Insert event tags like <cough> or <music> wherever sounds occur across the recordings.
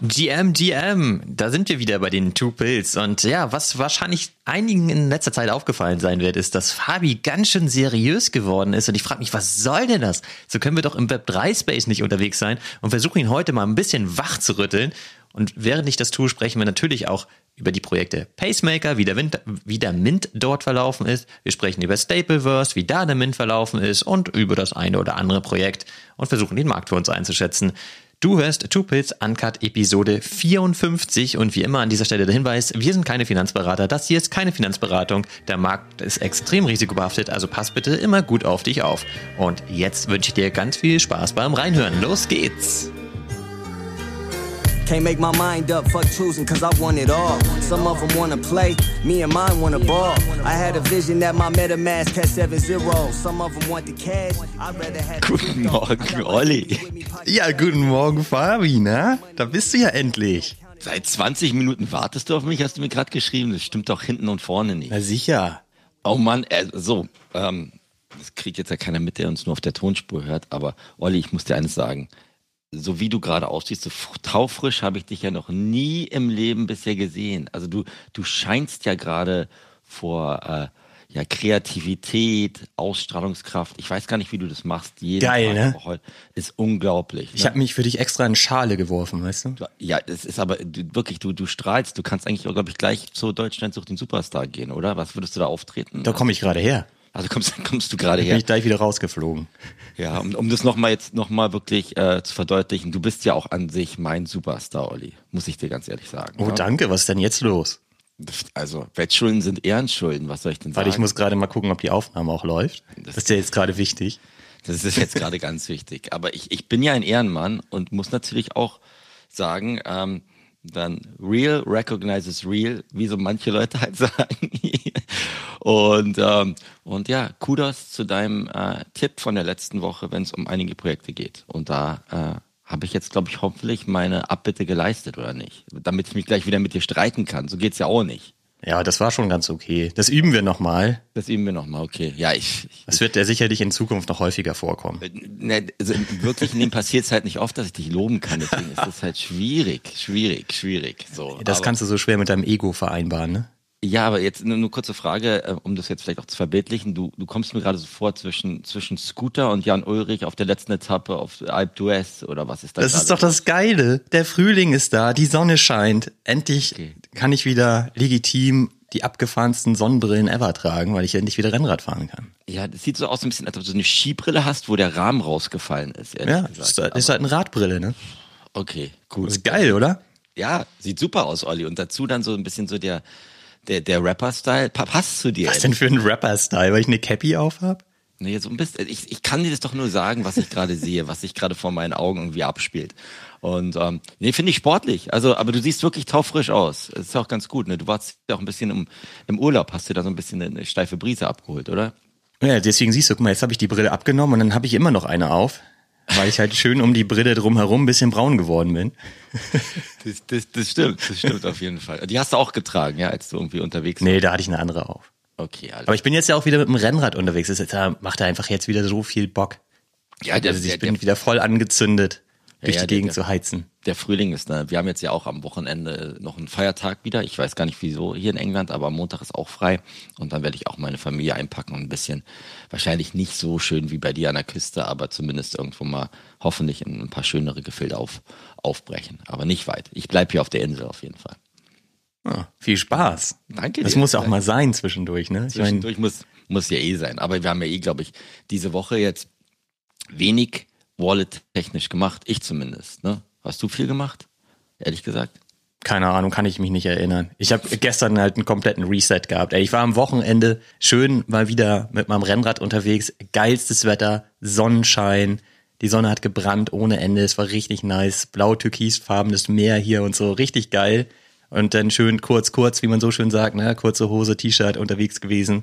GM, GM, da sind wir wieder bei den Two Pills. Und ja, was wahrscheinlich einigen in letzter Zeit aufgefallen sein wird, ist, dass Fabi ganz schön seriös geworden ist. Und ich frage mich, was soll denn das? So können wir doch im Web 3 Space nicht unterwegs sein und versuchen ihn heute mal ein bisschen wach zu rütteln. Und während ich das tue, sprechen wir natürlich auch über die Projekte Pacemaker, wie der, Wind, wie der Mint dort verlaufen ist. Wir sprechen über Stapleverse, wie da der Mint verlaufen ist und über das eine oder andere Projekt und versuchen den Markt für uns einzuschätzen. Du hörst Two Pills Uncut Episode 54 und wie immer an dieser Stelle der Hinweis, wir sind keine Finanzberater, das hier ist keine Finanzberatung, der Markt ist extrem risikobehaftet, also pass bitte immer gut auf dich auf. Und jetzt wünsche ich dir ganz viel Spaß beim Reinhören. Los geht's! Can't make my mind up, fuck choosing, cause I want it all. Some of them wanna play, me and mine wanna ball. I had a vision that my MetaMask had 7 0. Some of them want the cash, I'd rather have. Guten Morgen, Olli. Ja, guten Morgen, Fabi, na? Da bist du ja endlich. Seit 20 Minuten wartest du auf mich, hast du mir gerade geschrieben. Das stimmt doch hinten und vorne nicht. Na sicher. Oh Mann, äh, so, ähm, das kriegt jetzt ja keiner mit, der uns nur auf der Tonspur hört, aber Olli, ich muss dir eines sagen so wie du gerade aussiehst, so taufrisch habe ich dich ja noch nie im Leben bisher gesehen. Also du, du scheinst ja gerade vor äh, ja, Kreativität, Ausstrahlungskraft. Ich weiß gar nicht, wie du das machst. Jeden Geil, Tag ne? Ist unglaublich. Ich ne? habe mich für dich extra in Schale geworfen, weißt du? Ja, es ist aber du, wirklich, du, du strahlst. Du kannst eigentlich, glaube ich, gleich zu Deutschland sucht den Superstar gehen, oder? Was würdest du da auftreten? Da komme ich gerade her. Also kommst, <laughs> kommst du gerade her. Bin ich gleich wieder rausgeflogen. Ja, um, um das nochmal jetzt nochmal wirklich äh, zu verdeutlichen, du bist ja auch an sich mein Superstar, Olli. Muss ich dir ganz ehrlich sagen. Oh, ja? danke. Was ist denn jetzt los? Also, Wettschulden sind Ehrenschulden, was soll ich denn sagen? Weil ich muss gerade mal gucken, ob die Aufnahme auch läuft. Das, das ist ja jetzt gerade wichtig. Das ist jetzt gerade <laughs> ganz wichtig. Aber ich, ich bin ja ein Ehrenmann und muss natürlich auch sagen, ähm, dann real recognizes real, wie so manche Leute halt <laughs> sagen. und, ähm, und ja, Kudos zu deinem äh, Tipp von der letzten Woche, wenn es um einige Projekte geht. Und da äh, habe ich jetzt, glaube ich, hoffentlich meine Abbitte geleistet, oder nicht? Damit ich mich gleich wieder mit dir streiten kann. So geht's ja auch nicht. Ja, das war schon ganz okay. Das üben wir nochmal. Das üben wir nochmal, okay. Ja, ich. ich das wird ja sicherlich in Zukunft noch häufiger vorkommen. Äh, ne, also wirklich in dem passiert es halt nicht oft, dass ich dich loben kann. Deswegen ist das halt schwierig, schwierig, schwierig. So. Das Aber kannst du so schwer mit deinem Ego vereinbaren, ne? Ja, aber jetzt nur, nur kurze Frage, äh, um das jetzt vielleicht auch zu verbildlichen. Du, du kommst mir gerade so vor zwischen, zwischen Scooter und Jan Ulrich auf der letzten Etappe auf Alp d'Huez oder was ist das? Das ist doch das Geile. Der Frühling ist da, die Sonne scheint. Endlich okay. kann ich wieder legitim die abgefahrensten Sonnenbrillen ever tragen, weil ich endlich wieder Rennrad fahren kann. Ja, das sieht so aus ein bisschen, als ob du eine Skibrille hast, wo der Rahmen rausgefallen ist. Ja, ist, halt, ist halt eine Radbrille, ne? Okay, cool. Das ist geil, oder? Ja, sieht super aus, Olli. Und dazu dann so ein bisschen so der, der, der Rapper-Style. Passt zu dir. Was denn für ein Rapper-Style? Weil ich eine Cappy auf hab? Nee, so ein bisschen. Ich, ich kann dir das doch nur sagen, was ich gerade sehe, was sich gerade vor meinen Augen irgendwie abspielt. Und ähm, nee, finde ich sportlich. Also, aber du siehst wirklich taufrisch aus. Das ist auch ganz gut. Ne? Du warst ja auch ein bisschen im, im Urlaub, hast dir da so ein bisschen eine steife Brise abgeholt, oder? Ja, deswegen siehst du, guck mal, jetzt habe ich die Brille abgenommen und dann habe ich immer noch eine auf, weil ich halt schön um die Brille drumherum ein bisschen braun geworden bin. <laughs> Das, das, das stimmt, das stimmt auf jeden Fall. Die hast du auch getragen, ja, als du irgendwie unterwegs warst? Nee, da hatte ich eine andere auf. Okay, alles. Aber ich bin jetzt ja auch wieder mit dem Rennrad unterwegs. Das macht einfach jetzt wieder so viel Bock. Ja, der, also ich der, bin der, wieder voll angezündet durch ja, die Gegend der, zu heizen. Der Frühling ist, ne? Wir haben jetzt ja auch am Wochenende noch einen Feiertag wieder. Ich weiß gar nicht wieso hier in England, aber am Montag ist auch frei. Und dann werde ich auch meine Familie einpacken und ein bisschen, wahrscheinlich nicht so schön wie bei dir an der Küste, aber zumindest irgendwo mal hoffentlich in ein paar schönere Gefilde auf, aufbrechen. Aber nicht weit. Ich bleibe hier auf der Insel auf jeden Fall. Ah, viel Spaß. Danke dir. Das muss auch mal sein zwischendurch, ne? Zwischendurch ich mein, muss, muss ja eh sein. Aber wir haben ja eh, glaube ich, diese Woche jetzt wenig Wallet-technisch gemacht. Ich zumindest. Ne? Hast du viel gemacht? Ehrlich gesagt? Keine Ahnung, kann ich mich nicht erinnern. Ich habe gestern halt einen kompletten Reset gehabt. Ey, ich war am Wochenende schön mal wieder mit meinem Rennrad unterwegs. Geilstes Wetter, Sonnenschein. Die Sonne hat gebrannt ohne Ende. Es war richtig nice. Blau-türkisfarbenes Meer hier und so. Richtig geil. Und dann schön kurz, kurz, wie man so schön sagt, ne? Kurze Hose, T-Shirt unterwegs gewesen.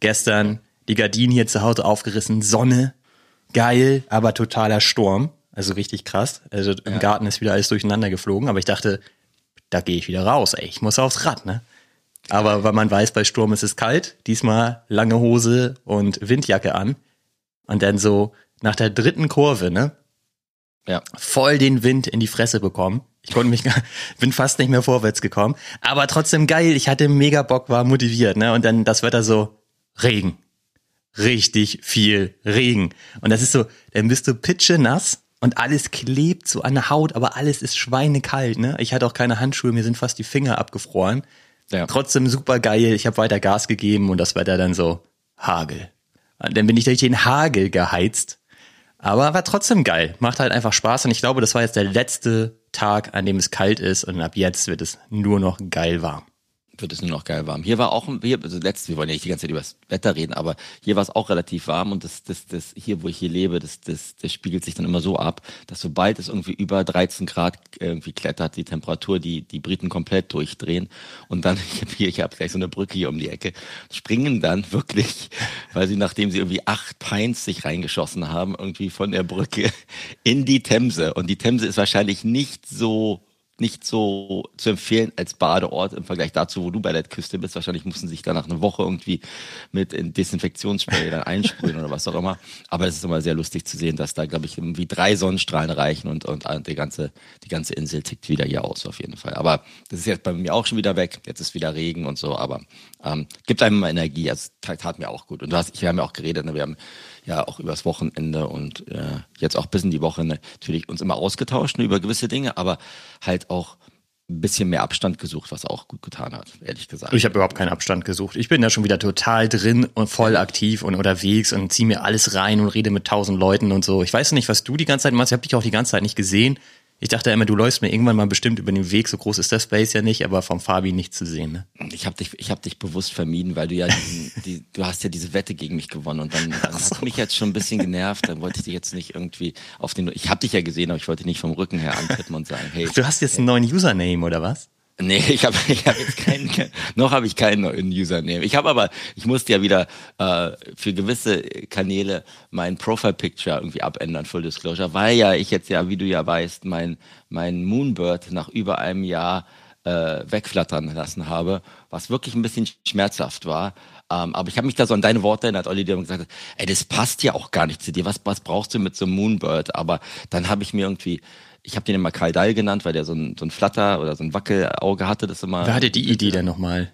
Gestern die Gardinen hier zu Hause aufgerissen. Sonne, geil, aber totaler Sturm. Also richtig krass. Also im ja. Garten ist wieder alles durcheinander geflogen, aber ich dachte, da gehe ich wieder raus, ey. Ich muss aufs Rad, ne? Aber weil man weiß, bei Sturm ist es kalt, diesmal lange Hose und Windjacke an. Und dann so nach der dritten Kurve, ne? Ja. Voll den Wind in die Fresse bekommen. Ich konnte mich, <laughs> bin fast nicht mehr vorwärts gekommen. Aber trotzdem geil. Ich hatte mega Bock, war motiviert, ne? Und dann das Wetter so Regen. Richtig viel Regen. Und das ist so, dann bist du pitche nass und alles klebt so an der Haut, aber alles ist schweinekalt, ne? Ich hatte auch keine Handschuhe, mir sind fast die Finger abgefroren. Ja. Trotzdem super geil. Ich habe weiter Gas gegeben und das Wetter dann so Hagel. Dann bin ich durch den Hagel geheizt. Aber war trotzdem geil. Macht halt einfach Spaß. Und ich glaube, das war jetzt der letzte Tag, an dem es kalt ist. Und ab jetzt wird es nur noch geil warm wird es nur noch geil warm. Hier war auch, hier, also letztes, wir wollen ja nicht die ganze Zeit über das Wetter reden, aber hier war es auch relativ warm und das, das, das, hier, wo ich hier lebe, das, das, das spiegelt sich dann immer so ab, dass sobald es irgendwie über 13 Grad irgendwie klettert, die Temperatur, die, die Briten komplett durchdrehen und dann, <laughs> ich habe hier, ich habe gleich so eine Brücke hier um die Ecke, springen dann wirklich, weil sie, nachdem sie irgendwie acht Pints sich reingeschossen haben, irgendwie von der Brücke in die Themse und die Themse ist wahrscheinlich nicht so nicht so zu empfehlen als Badeort im Vergleich dazu, wo du bei der Küste bist. Wahrscheinlich mussten sich danach eine Woche irgendwie mit Desinfektionsspray dann einsprühen oder was auch immer. Aber es ist immer sehr lustig zu sehen, dass da, glaube ich, irgendwie drei Sonnenstrahlen reichen und, und die ganze, die ganze Insel tickt wieder hier aus, auf jeden Fall. Aber das ist jetzt bei mir auch schon wieder weg. Jetzt ist wieder Regen und so, aber ähm, gibt einem immer Energie. Also tat mir auch gut. Und du hast, ich, wir haben ja auch geredet, ne? wir haben ja auch übers Wochenende und äh, jetzt auch bis in die Woche natürlich uns immer ausgetauscht ne, über gewisse Dinge, aber halt auch ein bisschen mehr Abstand gesucht, was auch gut getan hat, ehrlich gesagt. Ich habe überhaupt keinen Abstand gesucht. Ich bin da schon wieder total drin und voll aktiv und unterwegs und ziehe mir alles rein und rede mit tausend Leuten und so. Ich weiß nicht, was du die ganze Zeit machst. Ich habe dich auch die ganze Zeit nicht gesehen. Ich dachte immer, du läufst mir irgendwann mal bestimmt über den Weg. So groß ist der Space ja nicht, aber vom Fabi nicht zu sehen. Ne? Ich habe dich, ich habe dich bewusst vermieden, weil du ja, diesen, <laughs> die, du hast ja diese Wette gegen mich gewonnen und dann, dann so. hat mich jetzt schon ein bisschen genervt. Dann wollte ich dich jetzt nicht irgendwie auf den. Ich habe dich ja gesehen, aber ich wollte nicht vom Rücken her antippen und sagen, hey. Du hast jetzt einen neuen Username oder was? Nee, <laughs> ich habe ich hab jetzt keinen, noch habe ich keinen neuen Username. Ich habe aber, ich musste ja wieder äh, für gewisse Kanäle mein Profile Picture irgendwie abändern, Full Disclosure, weil ja ich jetzt ja, wie du ja weißt, mein, mein Moonbird nach über einem Jahr äh, wegflattern lassen habe, was wirklich ein bisschen schmerzhaft war. Ähm, aber ich habe mich da so an deine Worte erinnert, Olli, der gesagt hat, ey, das passt ja auch gar nicht zu dir. Was, was brauchst du mit so einem Moonbird? Aber dann habe ich mir irgendwie ich habe den immer Karl Dall genannt, weil der so ein, so ein Flatter oder so ein Wackelauge hatte. Das immer. Wer hatte die Idee denn nochmal?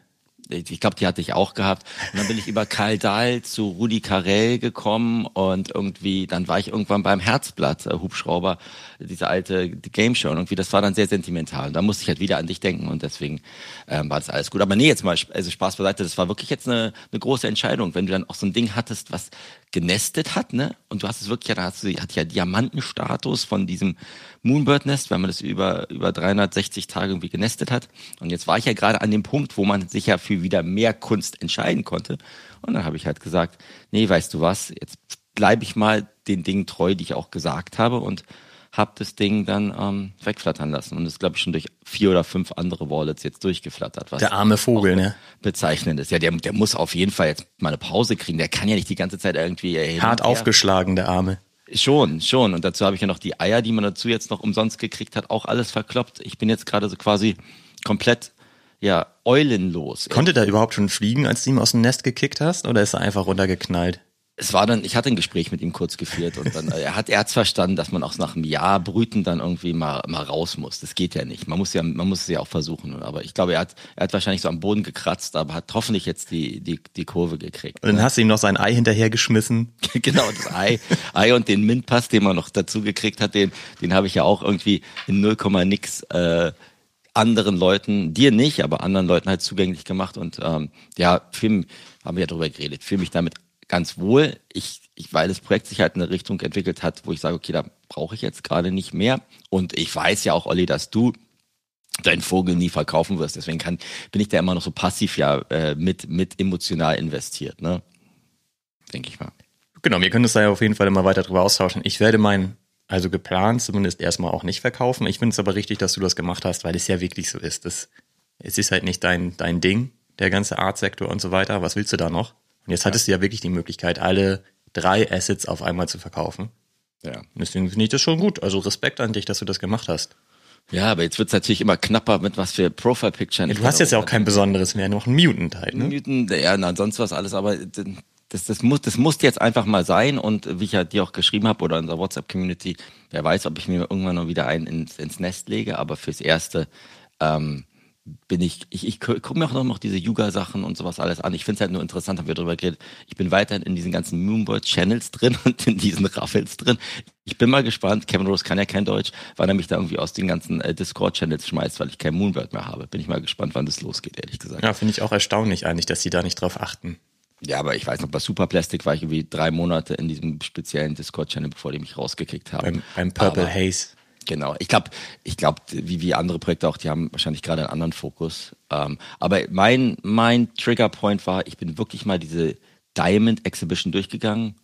Ich glaube, die hatte ich auch gehabt. Und dann bin ich über Karl Dahl zu Rudi Carell gekommen und irgendwie, dann war ich irgendwann beim Herzblatt, äh, Hubschrauber, diese alte Game Show. Und irgendwie, das war dann sehr sentimental. Und da musste ich halt wieder an dich denken und deswegen ähm, war das alles gut. Aber nee, jetzt mal, also Spaß beiseite, das war wirklich jetzt eine, eine große Entscheidung, wenn du dann auch so ein Ding hattest, was genestet hat, ne? Und du hast es wirklich, da hast du, hat ja Diamantenstatus von diesem Moonbird-Nest, weil man das über, über 360 Tage irgendwie genestet hat. Und jetzt war ich ja gerade an dem Punkt, wo man sich ja für wieder mehr Kunst entscheiden konnte. Und dann habe ich halt gesagt, nee, weißt du was, jetzt bleibe ich mal den Dingen treu, die ich auch gesagt habe und habe das Ding dann ähm, wegflattern lassen. Und das glaube ich schon durch vier oder fünf andere Wallets jetzt durchgeflattert. Was der arme Vogel, ne? Bezeichnend ist. Ja, der, der muss auf jeden Fall jetzt mal eine Pause kriegen. Der kann ja nicht die ganze Zeit irgendwie. Äh, Hart aufgeschlagen, der Arme. Schon, schon. Und dazu habe ich ja noch die Eier, die man dazu jetzt noch umsonst gekriegt hat, auch alles verkloppt. Ich bin jetzt gerade so quasi komplett, ja, eulenlos. Konnte der überhaupt schon fliegen, als du ihm aus dem Nest gekickt hast? Oder ist er einfach runtergeknallt? es war dann, ich hatte ein Gespräch mit ihm kurz geführt und dann, er hat, er hat's verstanden, dass man auch nach einem Jahr Brüten dann irgendwie mal, mal raus muss. Das geht ja nicht. Man muss ja, man muss es ja auch versuchen. Aber ich glaube, er hat, er hat wahrscheinlich so am Boden gekratzt, aber hat hoffentlich jetzt die, die, die Kurve gekriegt. Und dann hast du ihm noch sein Ei hinterhergeschmissen. <laughs> genau, das Ei, Ei und den Mintpass, den man noch dazu gekriegt hat, den, den habe ich ja auch irgendwie in 0, nix, äh, anderen Leuten, dir nicht, aber anderen Leuten halt zugänglich gemacht und ähm, ja, Film haben wir ja drüber geredet, fühle mich damit ganz wohl. Ich, ich, weil das Projekt sich halt in eine Richtung entwickelt hat, wo ich sage, okay, da brauche ich jetzt gerade nicht mehr. Und ich weiß ja auch, Olli, dass du deinen Vogel nie verkaufen wirst. Deswegen kann, bin ich da immer noch so passiv ja äh, mit, mit emotional investiert, ne? Denke ich mal. Genau, wir können uns da ja auf jeden Fall immer weiter drüber austauschen. Ich werde meinen, also geplant zumindest erstmal auch nicht verkaufen. Ich finde es aber richtig, dass du das gemacht hast, weil es ja wirklich so ist. Das, es ist halt nicht dein, dein Ding, der ganze Artsektor und so weiter. Was willst du da noch? Und jetzt hattest du ja wirklich die Möglichkeit, alle drei Assets auf einmal zu verkaufen. Ja. Deswegen finde ich das schon gut. Also Respekt an dich, dass du das gemacht hast. Ja, aber jetzt wird's natürlich immer knapper mit was für Profile-Picture. Ja, du hast jetzt ja auch kein besonderes mehr, noch ein Mutant halt, ne? Mutant, ja, na, sonst was alles, aber das, das, muss, das muss jetzt einfach mal sein und wie ich ja dir auch geschrieben habe oder in der WhatsApp-Community, wer weiß, ob ich mir irgendwann noch wieder einen ins, ins Nest lege, aber fürs Erste ähm, bin ich, ich, ich gucke mir auch noch, noch diese Yuga-Sachen und sowas alles an. Ich finde es halt nur interessant, haben wir darüber geredet. Ich bin weiterhin in diesen ganzen Moonboard-Channels drin <laughs> und in diesen Raffles drin. Ich bin mal gespannt, Kevin Rose kann ja kein Deutsch, wann er mich da irgendwie aus den ganzen äh, Discord-Channels schmeißt, weil ich kein Moonbird mehr habe. Bin ich mal gespannt, wann das losgeht, ehrlich gesagt. Ja, finde ich auch erstaunlich eigentlich, dass sie da nicht drauf achten. Ja, aber ich weiß noch, bei Superplastic war ich irgendwie drei Monate in diesem speziellen Discord-Channel, bevor die mich rausgekickt haben. Beim, beim Purple aber, Haze. Genau. Ich glaube, ich glaube, wie, wie andere Projekte auch, die haben wahrscheinlich gerade einen anderen Fokus. Ähm, aber mein, mein Triggerpoint war, ich bin wirklich mal diese Diamond Exhibition durchgegangen.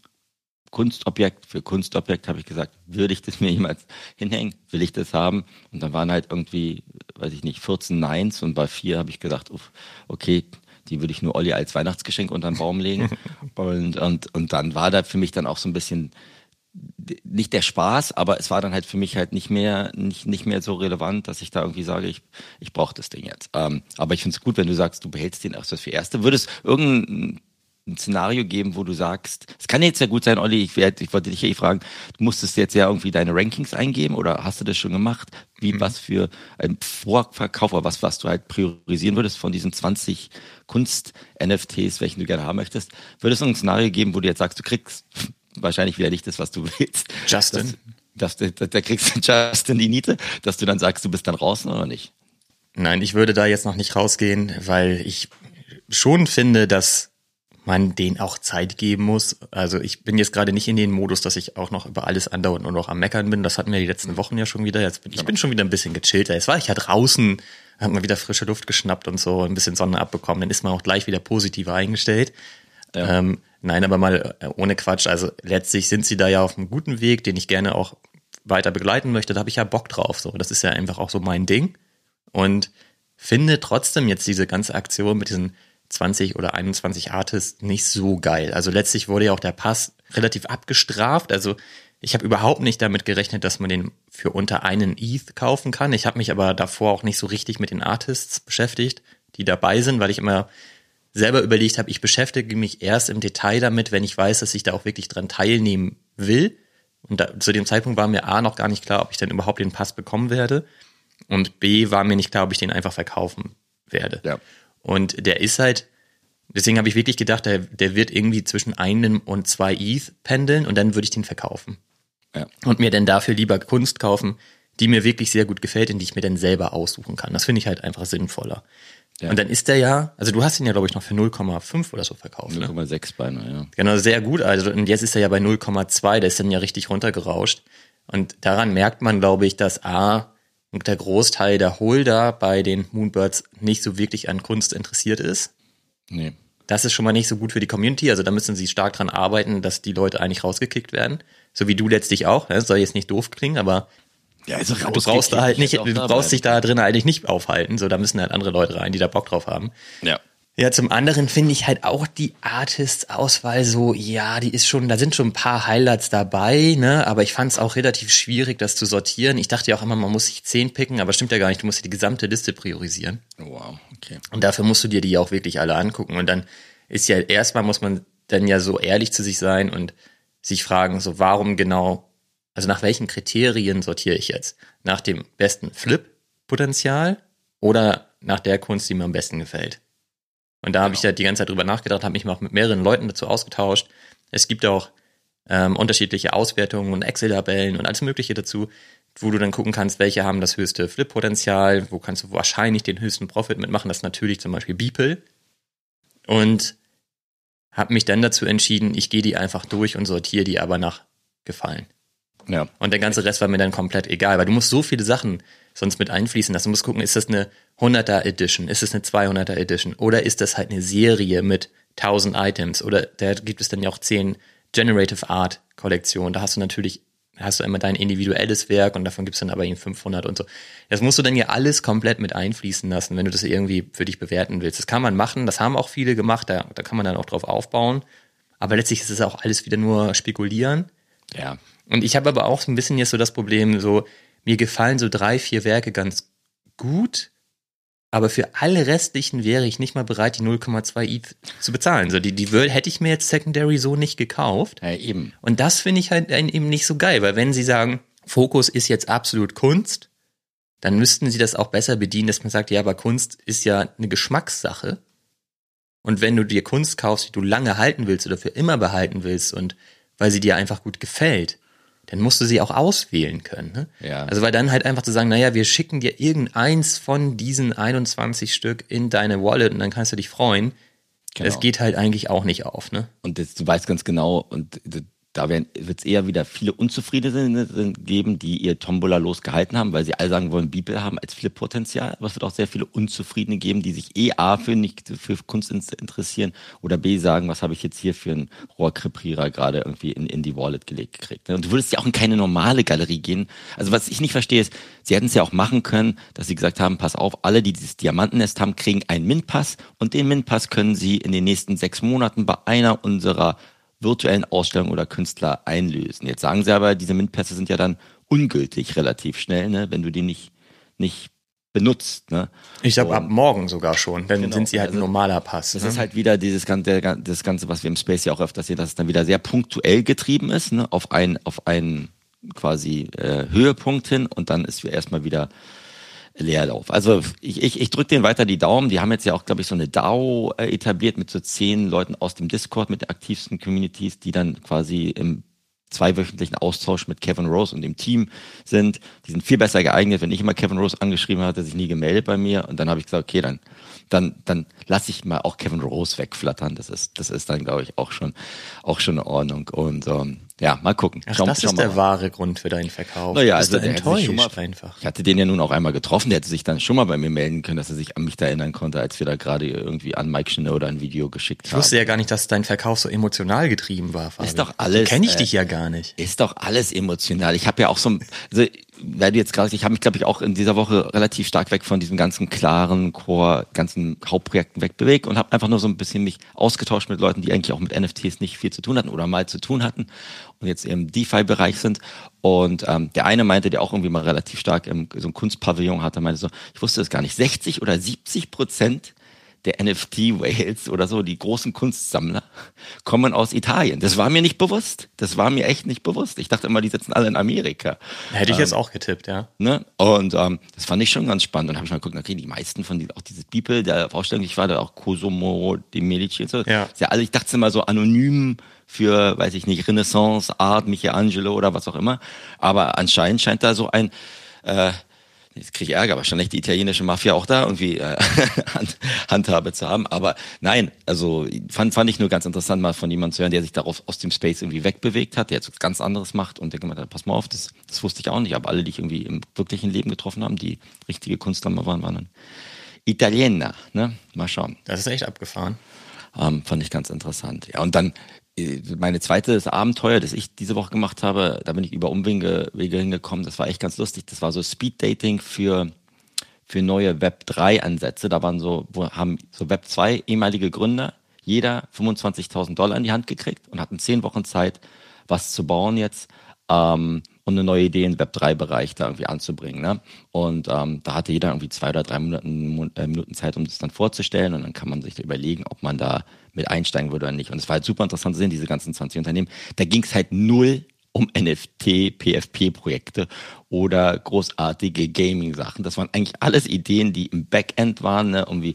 Kunstobjekt für Kunstobjekt habe ich gesagt, würde ich das mir jemals hinhängen? Will ich das haben? Und dann waren halt irgendwie, weiß ich nicht, 14 Neins und bei vier habe ich gesagt, uff, okay, die würde ich nur Olli als Weihnachtsgeschenk unter den Baum legen. <laughs> und, und, und dann war da für mich dann auch so ein bisschen nicht der Spaß, aber es war dann halt für mich halt nicht mehr nicht, nicht mehr so relevant, dass ich da irgendwie sage, ich, ich brauche das Ding jetzt. Ähm, aber ich finde es gut, wenn du sagst, du behältst den erst für Erste. Würde es irgendein ein Szenario geben, wo du sagst, es kann jetzt ja gut sein, Olli, ich, werd, ich wollte dich ja eh fragen, du musstest jetzt ja irgendwie deine Rankings eingeben oder hast du das schon gemacht? Wie, mhm. was für ein Vorverkauf oder was, was du halt priorisieren würdest von diesen 20 Kunst-NFTs, welchen du gerne haben möchtest? Würde es ein Szenario geben, wo du jetzt sagst, du kriegst <laughs> wahrscheinlich wieder nicht das, was du willst. Justin. Dass, dass, da kriegst du Justin die Niete, dass du dann sagst, du bist dann draußen oder nicht? Nein, ich würde da jetzt noch nicht rausgehen, weil ich schon finde, dass man denen auch Zeit geben muss. Also ich bin jetzt gerade nicht in den Modus, dass ich auch noch über alles andauernd nur noch am Meckern bin. Das hatten wir die letzten Wochen ja schon wieder. Jetzt bin, ich bin schon wieder ein bisschen gechillter. Jetzt war ich ja draußen, hat man wieder frische Luft geschnappt und so, ein bisschen Sonne abbekommen. Dann ist man auch gleich wieder positiver eingestellt. Ja. Ähm, Nein, aber mal äh, ohne Quatsch. Also letztlich sind sie da ja auf einem guten Weg, den ich gerne auch weiter begleiten möchte. Da habe ich ja Bock drauf. So, das ist ja einfach auch so mein Ding. Und finde trotzdem jetzt diese ganze Aktion mit diesen 20 oder 21 Artists nicht so geil. Also letztlich wurde ja auch der Pass relativ abgestraft. Also ich habe überhaupt nicht damit gerechnet, dass man den für unter einen ETH kaufen kann. Ich habe mich aber davor auch nicht so richtig mit den Artists beschäftigt, die dabei sind, weil ich immer selber überlegt habe, ich beschäftige mich erst im Detail damit, wenn ich weiß, dass ich da auch wirklich dran teilnehmen will. Und da, zu dem Zeitpunkt war mir A noch gar nicht klar, ob ich dann überhaupt den Pass bekommen werde. Und B war mir nicht klar, ob ich den einfach verkaufen werde. Ja. Und der ist halt, deswegen habe ich wirklich gedacht, der, der wird irgendwie zwischen einem und zwei ETH pendeln und dann würde ich den verkaufen. Ja. Und mir dann dafür lieber Kunst kaufen, die mir wirklich sehr gut gefällt und die ich mir dann selber aussuchen kann. Das finde ich halt einfach sinnvoller. Ja. Und dann ist der ja, also du hast ihn ja, glaube ich, noch für 0,5 oder so verkauft. 0,6 ne? beinahe, ja. Genau, sehr gut. Also, und jetzt ist er ja bei 0,2, der ist dann ja richtig runtergerauscht. Und daran merkt man, glaube ich, dass A, der Großteil der Holder bei den Moonbirds nicht so wirklich an Kunst interessiert ist. Nee. Das ist schon mal nicht so gut für die Community. Also da müssen sie stark dran arbeiten, dass die Leute eigentlich rausgekickt werden. So wie du letztlich auch. Das soll jetzt nicht doof klingen, aber ja, also du brauchst da halt nicht, du brauchst dich da drin eigentlich nicht aufhalten. So, da müssen halt andere Leute rein, die da Bock drauf haben. Ja. Ja, zum anderen finde ich halt auch die Artist-Auswahl so, ja, die ist schon, da sind schon ein paar Highlights dabei, ne, aber ich fand es auch relativ schwierig, das zu sortieren. Ich dachte ja auch immer, man muss sich zehn picken, aber stimmt ja gar nicht, du musst dir die gesamte Liste priorisieren. Wow, okay. Und dafür musst du dir die auch wirklich alle angucken. Und dann ist ja, erstmal muss man dann ja so ehrlich zu sich sein und sich fragen, so, warum genau also nach welchen Kriterien sortiere ich jetzt? Nach dem besten Flip-Potenzial oder nach der Kunst, die mir am besten gefällt? Und da genau. habe ich halt die ganze Zeit drüber nachgedacht, habe mich mal mit mehreren Leuten dazu ausgetauscht. Es gibt auch ähm, unterschiedliche Auswertungen und Excel-Tabellen und alles Mögliche dazu, wo du dann gucken kannst, welche haben das höchste Flip-Potenzial, wo kannst du wahrscheinlich den höchsten Profit mitmachen. Das ist natürlich zum Beispiel Beeple. Und habe mich dann dazu entschieden, ich gehe die einfach durch und sortiere die aber nach Gefallen. Ja. Und der ganze Rest war mir dann komplett egal, weil du musst so viele Sachen sonst mit einfließen lassen. Du musst gucken, ist das eine 100er Edition, ist das eine 200er Edition oder ist das halt eine Serie mit 1000 Items oder da gibt es dann ja auch 10 Generative Art Kollektionen. Da hast du natürlich hast du immer dein individuelles Werk und davon gibt's dann aber eben 500 und so. Das musst du dann ja alles komplett mit einfließen lassen, wenn du das irgendwie für dich bewerten willst. Das kann man machen, das haben auch viele gemacht, da, da kann man dann auch drauf aufbauen. Aber letztlich ist es auch alles wieder nur spekulieren. Ja. Und ich habe aber auch so ein bisschen jetzt so das Problem, so mir gefallen so drei, vier Werke ganz gut, aber für alle restlichen wäre ich nicht mal bereit, die 0,2 ETH zu bezahlen. So, die, die würde, hätte ich mir jetzt Secondary so nicht gekauft. Ja, eben. Und das finde ich halt eben nicht so geil, weil wenn sie sagen, Fokus ist jetzt absolut Kunst, dann müssten sie das auch besser bedienen, dass man sagt, ja, aber Kunst ist ja eine Geschmackssache. Und wenn du dir Kunst kaufst, die du lange halten willst oder für immer behalten willst und weil sie dir einfach gut gefällt, dann musst du sie auch auswählen können. Ne? Ja. Also weil dann halt einfach zu sagen, naja, wir schicken dir irgendeins von diesen 21 Stück in deine Wallet und dann kannst du dich freuen. Genau. Das geht halt eigentlich auch nicht auf, ne? Und das, du weißt ganz genau, und da wird es eher wieder viele Unzufriedene geben, die ihr Tombola losgehalten haben, weil sie alle sagen wollen, Bibel haben als Flip-Potenzial. Aber es wird auch sehr viele Unzufriedene geben, die sich eh A für nicht für Kunst interessieren oder B sagen, was habe ich jetzt hier für einen Rohrkreprierer gerade irgendwie in, in die Wallet gelegt gekriegt. Ne? Und du würdest ja auch in keine normale Galerie gehen. Also was ich nicht verstehe ist, sie hätten es ja auch machen können, dass sie gesagt haben, pass auf, alle, die dieses Diamantennest haben, kriegen einen MINT-Pass und den MINT-Pass können sie in den nächsten sechs Monaten bei einer unserer virtuellen Ausstellungen oder Künstler einlösen. Jetzt sagen sie aber, diese MINT-Pässe sind ja dann ungültig relativ schnell, ne, wenn du die nicht, nicht benutzt. Ne? Ich glaube, ab morgen sogar schon. Dann Genau, sind sie halt ein also normaler Pass. Das ne? ist halt wieder dieses ganze, das Ganze, was wir im Space ja auch öfters sehen, dass es dann wieder sehr punktuell getrieben ist, ne, auf ein, auf einen quasi äh, Höhepunkt hin und dann ist erstmal wieder Leerlauf. Also ich, ich, ich drücke denen weiter die Daumen. Die haben jetzt ja auch, glaube ich, so eine DAO äh, etabliert mit so zehn Leuten aus dem Discord, mit den aktivsten Communities, die dann quasi im zweiwöchentlichen Austausch mit Kevin Rose und dem Team sind. Die sind viel besser geeignet. Wenn ich immer Kevin Rose angeschrieben habe, hat er sich nie gemeldet bei mir. Und dann habe ich gesagt, okay, dann, dann, dann lasse ich mal auch Kevin Rose wegflattern. Das ist, das ist dann, glaube ich, auch schon, auch schon in Ordnung. Und ähm, ja, mal gucken. Ach, Schauen- das schauen ist der wahre Grund für deinen Verkauf. Naja, also der sich schon enttäuscht mal, einfach. Ich hatte den ja nun auch einmal getroffen, der hätte sich dann schon mal bei mir melden können, dass er sich an mich da erinnern konnte, als wir da gerade irgendwie an Mike Schneider ein Video geschickt Ich haben. wusste ja gar nicht, dass dein Verkauf so emotional getrieben war. Fabi. doch alles, Kenne ich äh, dich ja gar nicht. Ist doch alles emotional. Ich habe ja auch so, ein- also, weil du jetzt gerade, ich habe mich, glaube ich, auch in dieser Woche relativ stark weg von diesem ganzen klaren Core, ganzen Hauptprojekten wegbewegt und habe einfach nur so ein bisschen mich ausgetauscht mit Leuten, die eigentlich auch mit NFTs nicht viel zu tun hatten oder mal zu tun hatten und jetzt im DeFi-Bereich sind. Und ähm, der eine meinte, der auch irgendwie mal relativ stark im, so ein Kunstpavillon hatte, meinte so, ich wusste es gar nicht, 60 oder 70 Prozent der NFT-Whales oder so, die großen Kunstsammler, kommen aus Italien. Das war mir nicht bewusst. Das war mir echt nicht bewusst. Ich dachte immer, die sitzen alle in Amerika. Hätte ich jetzt auch getippt, ja. Ne? Und ähm, das fand ich schon ganz spannend. Und habe ich mal geguckt, okay, die meisten von die, auch dieses People, der Vorstellung, ich war da auch Cosimo de Medici und so. Ja. Ist ja alle, ich dachte immer so anonym für, weiß ich nicht, Renaissance, Art, Michelangelo oder was auch immer. Aber anscheinend scheint da so ein äh, Jetzt kriege ich Ärger, wahrscheinlich die italienische Mafia auch da irgendwie äh, <laughs> Hand, Handhabe zu haben. Aber nein, also fand, fand ich nur ganz interessant, mal von jemandem zu hören, der sich darauf aus dem Space irgendwie wegbewegt hat, der jetzt was ganz anderes macht und der gemeint hat, pass mal auf, das, das wusste ich auch nicht. Aber alle, die ich irgendwie im wirklichen Leben getroffen haben, die richtige Kunsthammer waren, waren dann Italiener. Ne? Mal schauen. Das ist echt abgefahren. Ähm, fand ich ganz interessant. Ja, und dann meine zweites Abenteuer, das ich diese Woche gemacht habe, da bin ich über Umwege Wege hingekommen. Das war echt ganz lustig. Das war so Speed Dating für für neue Web 3 Ansätze. Da waren so, haben so Web 2 ehemalige Gründer jeder 25.000 Dollar in die Hand gekriegt und hatten zehn Wochen Zeit, was zu bauen jetzt ähm, und eine neue Idee im Web 3 Bereich da irgendwie anzubringen. Ne? Und ähm, da hatte jeder irgendwie zwei oder drei Minuten, äh, Minuten Zeit, um das dann vorzustellen und dann kann man sich da überlegen, ob man da mit einsteigen würde oder nicht. Und es war halt super interessant zu sehen, diese ganzen 20 Unternehmen. Da ging es halt null um NFT, PFP-Projekte oder großartige Gaming-Sachen. Das waren eigentlich alles Ideen, die im Backend waren, ne, um wie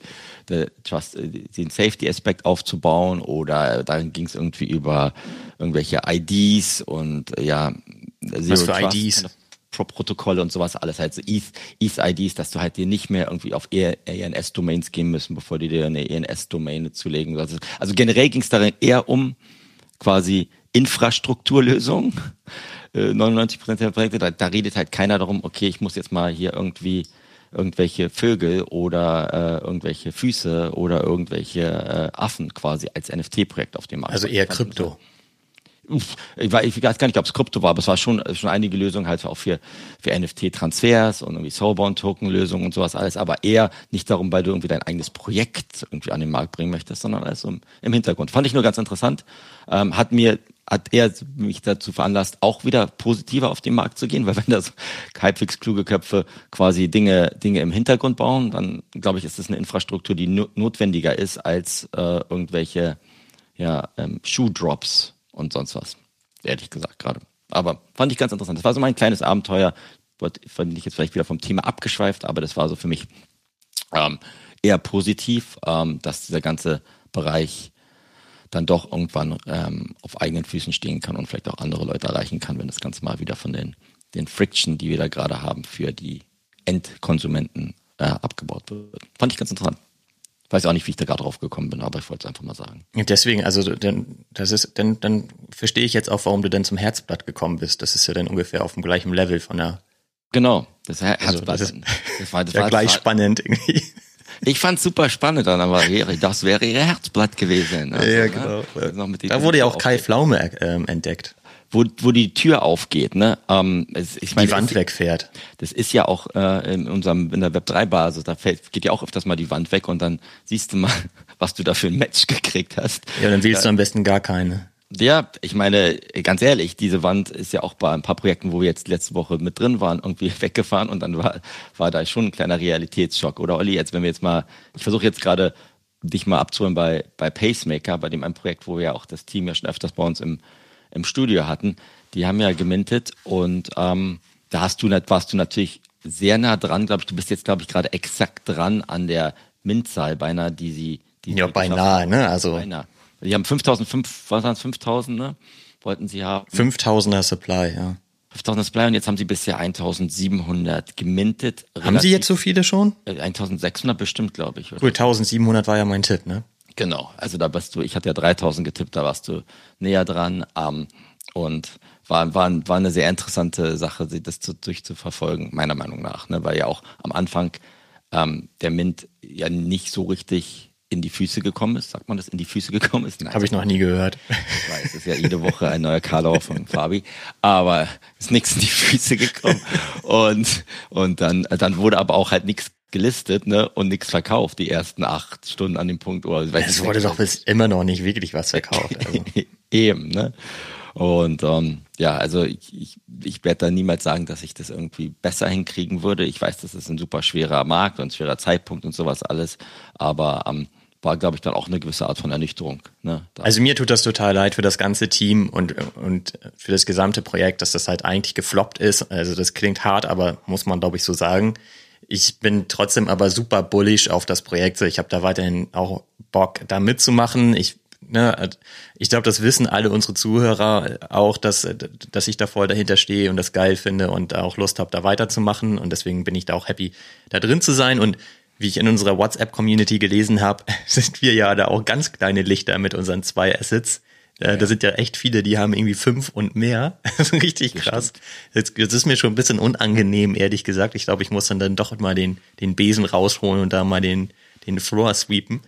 the Trust, äh, den Safety-Aspekt aufzubauen oder dann ging es irgendwie über irgendwelche IDs und äh, ja, Zero für Trust, IDs? Pro Protokolle und sowas alles halt so ETH, ETH-IDs, dass du halt dir nicht mehr irgendwie auf ENS-Domains gehen müssen, bevor du dir eine ENS-Domain zulegen sollst. Also generell ging es darin eher um quasi Infrastrukturlösungen. Äh, 99 Prozent der Projekte, da, da redet halt keiner darum, okay, ich muss jetzt mal hier irgendwie irgendwelche Vögel oder äh, irgendwelche Füße oder irgendwelche äh, Affen quasi als NFT-Projekt auf dem Markt. Also eher Krypto. Uff, ich, weiß, ich weiß gar nicht, ob es Krypto war, aber es war schon, schon einige Lösungen halt auch für, für NFT-Transfers und irgendwie Soulbound-Token-Lösungen und sowas alles, aber eher nicht darum, weil du irgendwie dein eigenes Projekt irgendwie an den Markt bringen möchtest, sondern alles im, im Hintergrund. Fand ich nur ganz interessant. Ähm, hat mir hat er mich dazu veranlasst, auch wieder positiver auf den Markt zu gehen, weil wenn das halbwegs kluge Köpfe quasi Dinge, Dinge im Hintergrund bauen, dann glaube ich, ist das eine Infrastruktur, die no notwendiger ist als äh, irgendwelche ja, ähm, Shoe-Drops und sonst was. Ehrlich gesagt gerade. Aber fand ich ganz interessant. Das war so mein kleines Abenteuer. Fand ich jetzt vielleicht wieder vom Thema abgeschweift, aber das war so für mich ähm, eher positiv, ähm, dass dieser ganze Bereich dann doch irgendwann ähm, auf eigenen Füßen stehen kann und vielleicht auch andere Leute erreichen kann, wenn das Ganze mal wieder von den, den Friction, die wir da gerade haben, für die Endkonsumenten äh, abgebaut wird. Fand ich ganz interessant. Weiß auch nicht, wie ich da gerade drauf gekommen bin, aber ich wollte es einfach mal sagen. Deswegen, also dann, das ist, dann, dann verstehe ich jetzt auch, warum du denn zum Herzblatt gekommen bist. Das ist ja dann ungefähr auf dem gleichen Level von der. Genau, das Herzblatt. Also das, ist, das war, das ja war, gleich war, spannend irgendwie. Ich fand es super spannend, dann aber das wäre ihr Herzblatt gewesen. Also, ja, genau. Ne? da wurde ja auch Kai Pflaume ähm, entdeckt. Wo, wo die Tür aufgeht, ne? Ähm, es, ich meine, die Wand ist, wegfährt. Das ist ja auch äh, in unserem in der Web 3 Basis, da fällt, geht ja auch öfters mal die Wand weg und dann siehst du mal, <laughs> was du da für ein Match gekriegt hast. Ja, dann wählst ja. du am besten gar keine. Ja, ich meine, ganz ehrlich, diese Wand ist ja auch bei ein paar Projekten, wo wir jetzt letzte Woche mit drin waren, irgendwie <laughs> weggefahren und dann war, war da schon ein kleiner Realitätsschock. Oder Olli, jetzt, wenn wir jetzt mal, ich versuche jetzt gerade dich mal abzuholen bei, bei Pacemaker, bei dem ein Projekt, wo wir ja auch das Team ja schon öfters bei uns im, im Studio hatten. Die haben ja gemintet und ähm, da hast du, warst du natürlich sehr nah dran, glaube ich. Du bist jetzt, glaube ich, gerade exakt dran an der Mintzahl beinahe, die sie, die ja, beinahe, ne? Also beinahe. Die haben 5005, was waren es, 5000, ne? Wollten sie haben. 5000er Supply, ja. 5000er Supply und jetzt haben sie bisher 1700 gemintet. Haben sie jetzt so viele schon? 1600 äh, bestimmt, glaube ich. Oder? Gut, 1700 war ja mein Tipp, ne? Genau, also da bist du, ich hatte ja 3000 getippt, da warst du näher dran. Ähm, und war, war, war eine sehr interessante Sache, das zu, durchzuverfolgen, meiner Meinung nach. Ne? Weil ja auch am Anfang ähm, der Mint ja nicht so richtig in die Füße gekommen ist. Sagt man das, in die Füße gekommen ist? Habe ich noch nie gehört. Ich weiß, es ist ja jede Woche ein neuer Karlau von Fabi. Aber ist nichts in die Füße gekommen. Und, und dann, dann wurde aber auch halt nichts gelistet ne, und nichts verkauft, die ersten acht Stunden an dem Punkt. Oh, es wurde doch bis immer noch nicht wirklich was verkauft. Also. <laughs> Eben, ne? Und ähm, ja, also ich, ich, ich werde da niemals sagen, dass ich das irgendwie besser hinkriegen würde. Ich weiß, das ist ein super schwerer Markt und ein schwerer Zeitpunkt und sowas alles. Aber ähm, war, glaube ich, dann auch eine gewisse Art von Ernüchterung. Ne, also mir tut das total leid für das ganze Team und, und für das gesamte Projekt, dass das halt eigentlich gefloppt ist. Also das klingt hart, aber muss man, glaube ich, so sagen. Ich bin trotzdem aber super bullish auf das Projekt. Ich habe da weiterhin auch Bock, da mitzumachen. Ich, ne, ich glaube, das wissen alle unsere Zuhörer auch, dass, dass ich da voll dahinter stehe und das geil finde und auch Lust habe, da weiterzumachen. Und deswegen bin ich da auch happy, da drin zu sein. Und wie ich in unserer WhatsApp-Community gelesen habe, <laughs> sind wir ja da auch ganz kleine Lichter mit unseren zwei Assets. Äh, ja. Da sind ja echt viele, die haben irgendwie fünf und mehr. <laughs> richtig krass. Jetzt, jetzt ist mir schon ein bisschen unangenehm, ehrlich gesagt. Ich glaube, ich muss dann, dann doch mal den, den Besen rausholen und da mal den, den Floor sweepen.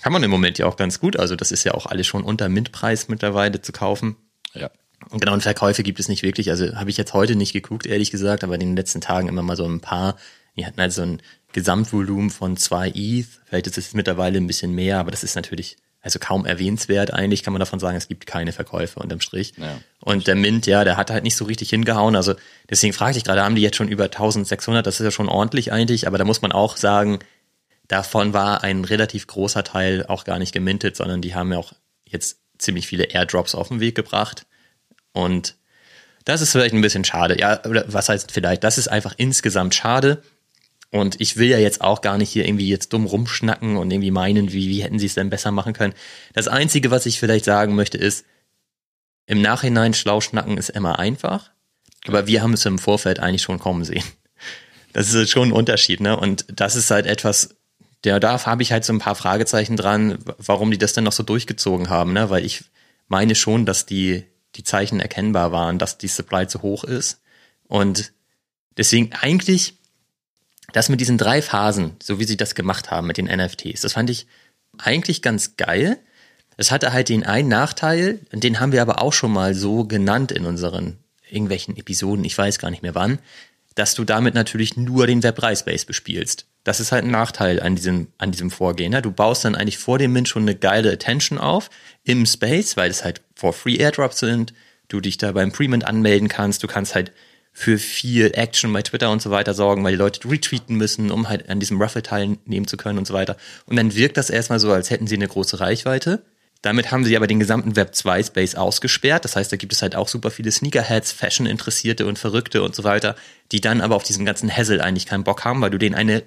Kann man im Moment ja auch ganz gut. Also das ist ja auch alles schon unter Mintpreis mittlerweile zu kaufen. Ja. Genau, und Verkäufe gibt es nicht wirklich. Also habe ich jetzt heute nicht geguckt, ehrlich gesagt, aber in den letzten Tagen immer mal so ein paar. Die hatten halt so ein Gesamtvolumen von zwei ETH. Vielleicht ist es mittlerweile ein bisschen mehr, aber das ist natürlich also kaum erwähnenswert eigentlich, kann man davon sagen, es gibt keine Verkäufe unterm Strich. Ja. Und der Mint, ja, der hat halt nicht so richtig hingehauen. Also deswegen frage ich gerade, haben die jetzt schon über 1600? Das ist ja schon ordentlich eigentlich, aber da muss man auch sagen, davon war ein relativ großer Teil auch gar nicht gemintet, sondern die haben ja auch jetzt ziemlich viele Airdrops auf den Weg gebracht. Und das ist vielleicht ein bisschen schade. Ja, oder was heißt vielleicht? Das ist einfach insgesamt schade. Und ich will ja jetzt auch gar nicht hier irgendwie jetzt dumm rumschnacken und irgendwie meinen, wie, wie hätten sie es denn besser machen können. Das Einzige, was ich vielleicht sagen möchte, ist, im Nachhinein schlau schnacken ist immer einfach, aber wir haben es im Vorfeld eigentlich schon kommen sehen. Das ist schon ein Unterschied, ne? Und das ist halt etwas, der da habe ich halt so ein paar Fragezeichen dran, warum die das denn noch so durchgezogen haben, ne? Weil ich meine schon, dass die, die Zeichen erkennbar waren, dass die Supply zu hoch ist. Und deswegen eigentlich das mit diesen drei Phasen, so wie sie das gemacht haben mit den NFTs, das fand ich eigentlich ganz geil. Es hatte halt den einen Nachteil, den haben wir aber auch schon mal so genannt in unseren irgendwelchen Episoden, ich weiß gar nicht mehr wann, dass du damit natürlich nur den Web3-Space bespielst. Das ist halt ein Nachteil an diesem, an diesem Vorgehen. Ne? Du baust dann eigentlich vor dem Mint schon eine geile Attention auf im Space, weil es halt for free Airdrops sind. Du dich da beim Pre-Mint anmelden kannst. Du kannst halt für viel Action bei Twitter und so weiter sorgen, weil die Leute retweeten müssen, um halt an diesem Ruffle teilnehmen zu können und so weiter. Und dann wirkt das erstmal so, als hätten sie eine große Reichweite. Damit haben sie aber den gesamten Web 2 Space ausgesperrt. Das heißt, da gibt es halt auch super viele Sneakerheads, Fashion-Interessierte und Verrückte und so weiter, die dann aber auf diesen ganzen Hassel eigentlich keinen Bock haben, weil du denen eine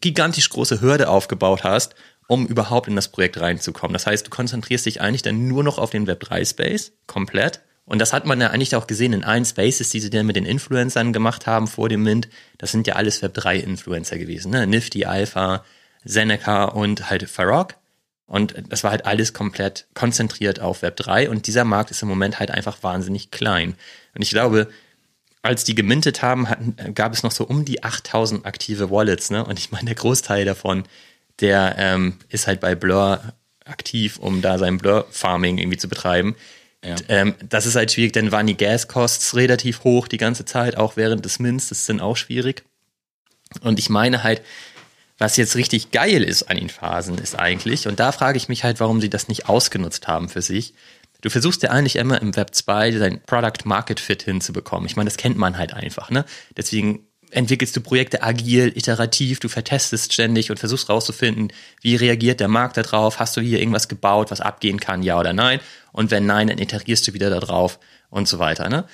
gigantisch große Hürde aufgebaut hast, um überhaupt in das Projekt reinzukommen. Das heißt, du konzentrierst dich eigentlich dann nur noch auf den Web 3 Space komplett. Und das hat man ja eigentlich auch gesehen in allen Spaces, die sie dann mit den Influencern gemacht haben vor dem Mint. Das sind ja alles Web 3 Influencer gewesen, ne? Nifty, Alpha, Seneca und halt Farok. Und das war halt alles komplett konzentriert auf Web 3 und dieser Markt ist im Moment halt einfach wahnsinnig klein. Und ich glaube, als die gemintet haben, hatten, gab es noch so um die 8000 aktive Wallets, ne? Und ich meine, der Großteil davon, der ähm, ist halt bei Blur aktiv, um da sein Blur-Farming irgendwie zu betreiben. Ähm, das ist halt schwierig, denn waren die Gas-Costs relativ hoch die ganze Zeit, auch während des Mints, das dann auch schwierig. Und ich meine halt, was jetzt richtig geil ist an den Phasen, ist eigentlich, und da frage ich mich halt, warum sie das nicht ausgenutzt haben für sich. Du versuchst ja eigentlich immer im Web 2 dein Product Market Fit hinzubekommen. Ich meine, das kennt man halt einfach, ne? Deswegen entwickelst du Projekte agil, iterativ, du vertestest ständig und versuchst rauszufinden, wie reagiert der Markt darauf, hast du hier irgendwas gebaut, was abgehen kann, ja oder nein? Und wenn nein, dann iterierst du wieder darauf und so weiter, ne?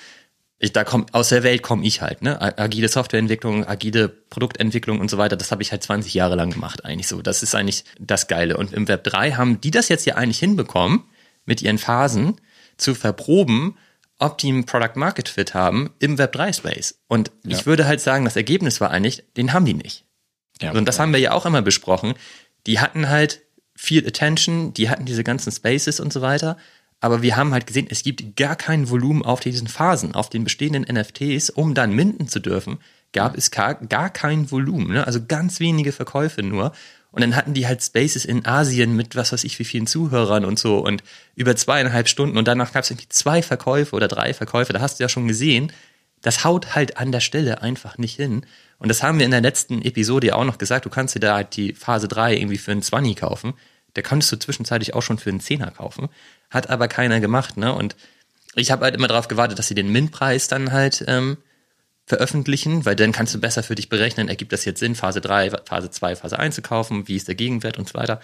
ich, da komm, aus der Welt komme ich halt, ne? Agile Softwareentwicklung, agile Produktentwicklung und so weiter, das habe ich halt 20 Jahre lang gemacht, eigentlich so. Das ist eigentlich das Geile. Und im Web 3 haben die das jetzt ja eigentlich hinbekommen, mit ihren Phasen zu verproben, ob die einen Product Market Fit haben im Web 3 Space. Und ja. ich würde halt sagen, das Ergebnis war eigentlich, den haben die nicht. Ja, und das ja. haben wir ja auch immer besprochen. Die hatten halt viel Attention, die hatten diese ganzen Spaces und so weiter, aber wir haben halt gesehen, es gibt gar kein Volumen auf diesen Phasen, auf den bestehenden NFTs, um dann minden zu dürfen, gab es gar, gar kein Volumen, ne? also ganz wenige Verkäufe nur. Und dann hatten die halt Spaces in Asien mit was weiß ich wie vielen Zuhörern und so und über zweieinhalb Stunden und danach gab es irgendwie zwei Verkäufe oder drei Verkäufe. Da hast du ja schon gesehen, das haut halt an der Stelle einfach nicht hin. Und das haben wir in der letzten Episode ja auch noch gesagt. Du kannst dir da halt die Phase 3 irgendwie für einen 20 kaufen. Der konntest du zwischenzeitlich auch schon für einen Zehner kaufen. Hat aber keiner gemacht, ne? Und ich habe halt immer darauf gewartet, dass sie den Min-Preis dann halt ähm, veröffentlichen, weil dann kannst du besser für dich berechnen, ergibt das jetzt Sinn, Phase 3, Phase 2, Phase 1 zu kaufen, wie ist der Gegenwert und so weiter.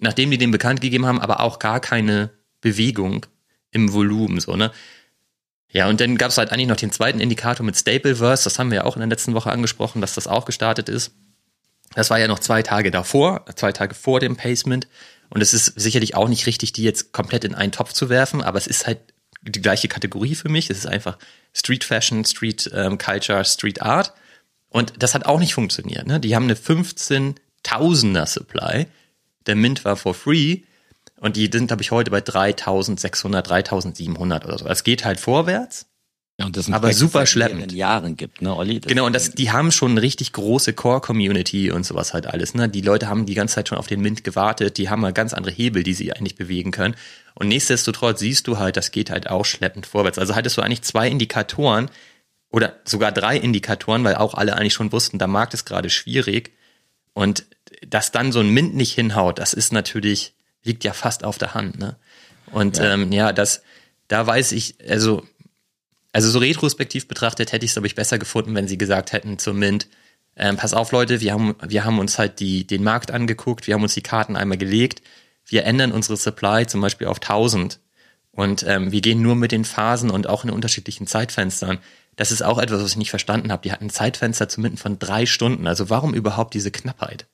Nachdem die den bekannt gegeben haben, aber auch gar keine Bewegung im Volumen, so, ne? Ja, und dann gab es halt eigentlich noch den zweiten Indikator mit Stapleverse, das haben wir ja auch in der letzten Woche angesprochen, dass das auch gestartet ist. Das war ja noch zwei Tage davor, zwei Tage vor dem Pacement. Und es ist sicherlich auch nicht richtig, die jetzt komplett in einen Topf zu werfen, aber es ist halt die gleiche Kategorie für mich. Es ist einfach Street Fashion, Street ähm, Culture, Street Art. Und das hat auch nicht funktioniert. Ne? Die haben eine 15.000er Supply. Der Mint war for free. Und die sind, glaube ich, heute bei 3600, 3700 oder so. Es geht halt vorwärts. Ja, und das aber super schleppend. in Jahren gibt, ne, Olli? genau, und das, die haben schon eine richtig große Core-Community und sowas halt alles, ne? Die Leute haben die ganze Zeit schon auf den Mint gewartet, die haben mal ganz andere Hebel, die sie eigentlich bewegen können. Und nichtsdestotrotz siehst du halt, das geht halt auch schleppend vorwärts. Also hattest du eigentlich zwei Indikatoren oder sogar drei Indikatoren, weil auch alle eigentlich schon wussten, der Markt ist gerade schwierig. Und dass dann so ein Mint nicht hinhaut, das ist natürlich, liegt ja fast auf der Hand, ne? Und ja, ähm, ja das, da weiß ich, also also so retrospektiv betrachtet hätte ich es, glaube ich, besser gefunden, wenn sie gesagt hätten zum Mint, ähm, pass auf Leute, wir haben, wir haben uns halt die, den Markt angeguckt, wir haben uns die Karten einmal gelegt, wir ändern unsere Supply zum Beispiel auf 1000 und ähm, wir gehen nur mit den Phasen und auch in unterschiedlichen Zeitfenstern. Das ist auch etwas, was ich nicht verstanden habe. Die hatten Zeitfenster zumindest von drei Stunden. Also warum überhaupt diese Knappheit?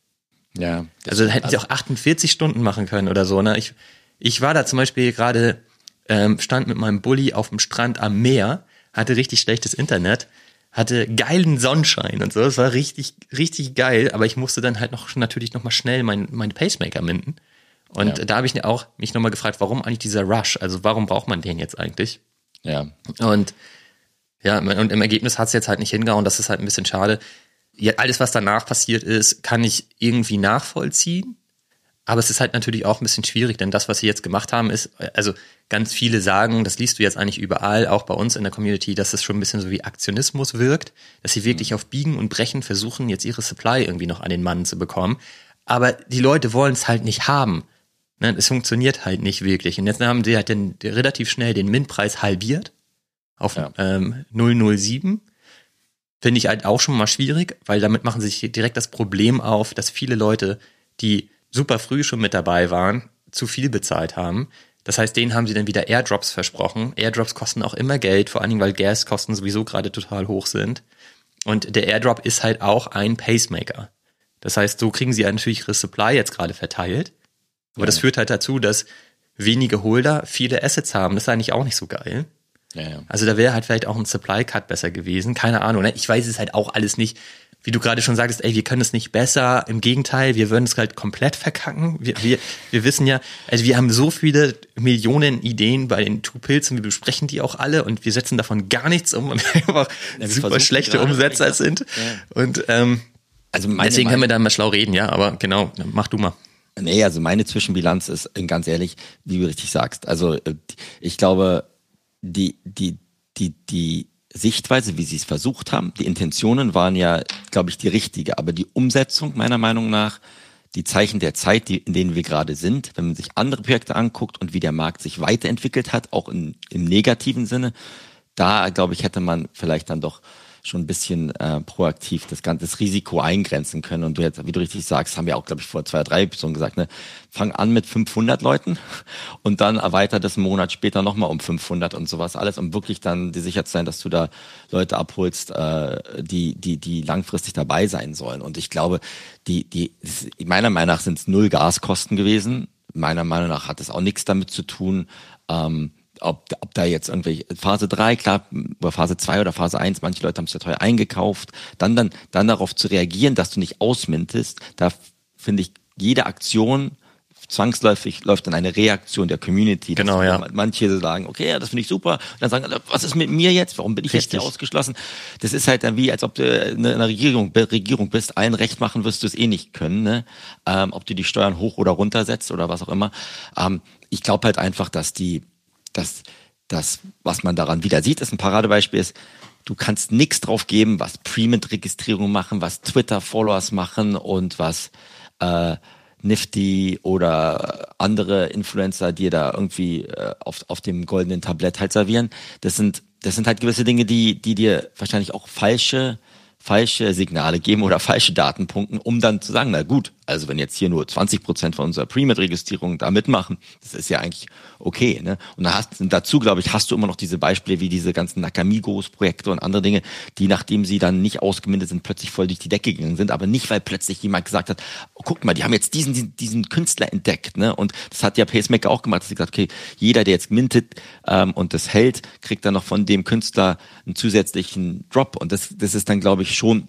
Ja. Also hätten sie auch 48 Stunden machen können oder so. Ne? Ich, ich war da zum Beispiel gerade ähm, stand mit meinem Bulli auf dem Strand am Meer, hatte richtig schlechtes Internet, hatte geilen Sonnenschein und so. Es war richtig, richtig geil, aber ich musste dann halt noch natürlich noch mal schnell mein, meine Pacemaker minden. Und ja. da habe ich auch mich nochmal gefragt, warum eigentlich dieser Rush? Also warum braucht man den jetzt eigentlich? Ja. Und ja, und im Ergebnis hat es jetzt halt nicht hingehauen, das ist halt ein bisschen schade. Ja, alles, was danach passiert ist, kann ich irgendwie nachvollziehen. Aber es ist halt natürlich auch ein bisschen schwierig, denn das, was sie jetzt gemacht haben, ist, also ganz viele sagen, das liest du jetzt eigentlich überall, auch bei uns in der Community, dass es schon ein bisschen so wie Aktionismus wirkt, dass sie wirklich mhm. auf Biegen und Brechen versuchen, jetzt ihre Supply irgendwie noch an den Mann zu bekommen. Aber die Leute wollen es halt nicht haben. Ne? Es funktioniert halt nicht wirklich. Und jetzt haben sie halt den, relativ schnell den Min-Preis halbiert auf ja. ähm, 007. Finde ich halt auch schon mal schwierig, weil damit machen sie sich direkt das Problem auf, dass viele Leute, die super früh schon mit dabei waren, zu viel bezahlt haben. Das heißt, denen haben sie dann wieder Airdrops versprochen. Airdrops kosten auch immer Geld, vor allen Dingen, weil Gaskosten sowieso gerade total hoch sind. Und der Airdrop ist halt auch ein Pacemaker. Das heißt, so kriegen sie natürlich ihre Supply jetzt gerade verteilt. Aber ja. das führt halt dazu, dass wenige Holder viele Assets haben. Das ist eigentlich auch nicht so geil. Ja, ja. Also da wäre halt vielleicht auch ein Supply Cut besser gewesen. Keine Ahnung. Ne? Ich weiß es halt auch alles nicht wie du gerade schon sagst, ey, wir können es nicht besser. Im Gegenteil, wir würden es halt komplett verkacken. Wir, wir, wir wissen ja, also wir haben so viele Millionen Ideen bei den Two Pills und wir besprechen die auch alle und wir setzen davon gar nichts um, weil wir einfach ja, wir super schlechte Umsetzer ja. sind. Ja. Und ähm, also deswegen können wir da mal schlau reden, ja, aber genau, mach du mal. Nee, also meine Zwischenbilanz ist ganz ehrlich, wie du richtig sagst. Also äh, ich glaube, die, die, die, die Sichtweise, wie sie es versucht haben. Die Intentionen waren ja, glaube ich, die richtige, aber die Umsetzung meiner Meinung nach, die Zeichen der Zeit, die, in denen wir gerade sind, wenn man sich andere Projekte anguckt und wie der Markt sich weiterentwickelt hat, auch in, im negativen Sinne, da, glaube ich, hätte man vielleicht dann doch schon ein bisschen äh, proaktiv das ganze das Risiko eingrenzen können. Und du jetzt, wie du richtig sagst, haben wir auch, glaube ich, vor zwei, drei Episoden gesagt, ne, fang an mit 500 Leuten <laughs> und dann erweitert das einen Monat später nochmal um 500 und sowas alles, um wirklich dann die sicher zu sein, dass du da Leute abholst, äh, die, die, die langfristig dabei sein sollen. Und ich glaube, die, die, meiner Meinung nach sind es null Gaskosten gewesen. Meiner Meinung nach hat es auch nichts damit zu tun, ähm, ob, ob da jetzt irgendwelche Phase 3, klar, oder Phase 2 oder Phase 1, manche Leute haben es ja teuer eingekauft, dann, dann, dann darauf zu reagieren, dass du nicht ausmintest, da finde ich jede Aktion zwangsläufig läuft dann eine Reaktion der Community. Genau, ja. Manche sagen, okay, ja, das finde ich super. Und dann sagen, was ist mit mir jetzt? Warum bin ich Richtig. jetzt hier ausgeschlossen? Das ist halt dann wie, als ob du eine, eine Regierung, Regierung bist. Allen recht machen wirst du es eh nicht können, ne? Ähm, ob du die Steuern hoch oder runter setzt oder was auch immer. Ähm, ich glaube halt einfach, dass die das, das, was man daran wieder sieht, ist ein Paradebeispiel ist, du kannst nichts drauf geben, was Prement-Registrierung machen, was Twitter-Followers machen und was äh, Nifty oder andere Influencer dir da irgendwie äh, auf, auf dem goldenen Tablett halt servieren. Das sind, das sind halt gewisse Dinge, die, die dir wahrscheinlich auch falsche falsche Signale geben oder falsche Datenpunkten, um dann zu sagen, na gut, also wenn jetzt hier nur 20 Prozent von unserer Pre-Med-Registrierung da mitmachen, das ist ja eigentlich okay. Ne? Und da hast, dazu, glaube ich, hast du immer noch diese Beispiele wie diese ganzen Nakamigos-Projekte und andere Dinge, die nachdem sie dann nicht ausgemindert sind, plötzlich voll durch die Decke gegangen sind, aber nicht, weil plötzlich jemand gesagt hat, oh, guck mal, die haben jetzt diesen, diesen Künstler entdeckt. Ne? Und das hat ja Pacemaker auch gemacht, dass sie gesagt okay, jeder, der jetzt mintet ähm, und das hält, kriegt dann noch von dem Künstler einen zusätzlichen Drop. Und das, das ist dann, glaube ich, schon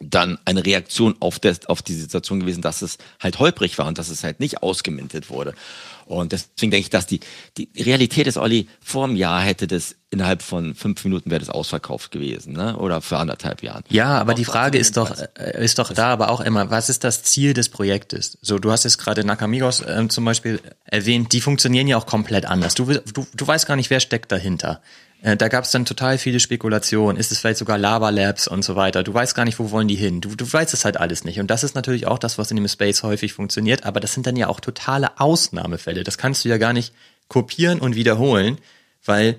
dann eine Reaktion auf, das, auf die Situation gewesen, dass es halt holprig war und dass es halt nicht ausgemintet wurde. Und deswegen denke ich, dass die, die Realität ist, Olli, vor einem Jahr hätte das innerhalb von fünf Minuten wäre das ausverkauft gewesen, ne? Oder für anderthalb Jahren. Ja, aber die Frage ist doch, äh, ist doch da aber auch immer, was ist das Ziel des Projektes? So, du hast jetzt gerade Nakamigos ähm, zum Beispiel erwähnt, die funktionieren ja auch komplett anders. Du, du, du weißt gar nicht, wer steckt dahinter. Äh, da gab es dann total viele Spekulationen. Ist es vielleicht sogar Lava Labs und so weiter? Du weißt gar nicht, wo wollen die hin. Du, du weißt es halt alles nicht. Und das ist natürlich auch das, was in dem Space häufig funktioniert. Aber das sind dann ja auch totale Ausnahmefälle. Das kannst du ja gar nicht kopieren und wiederholen, weil,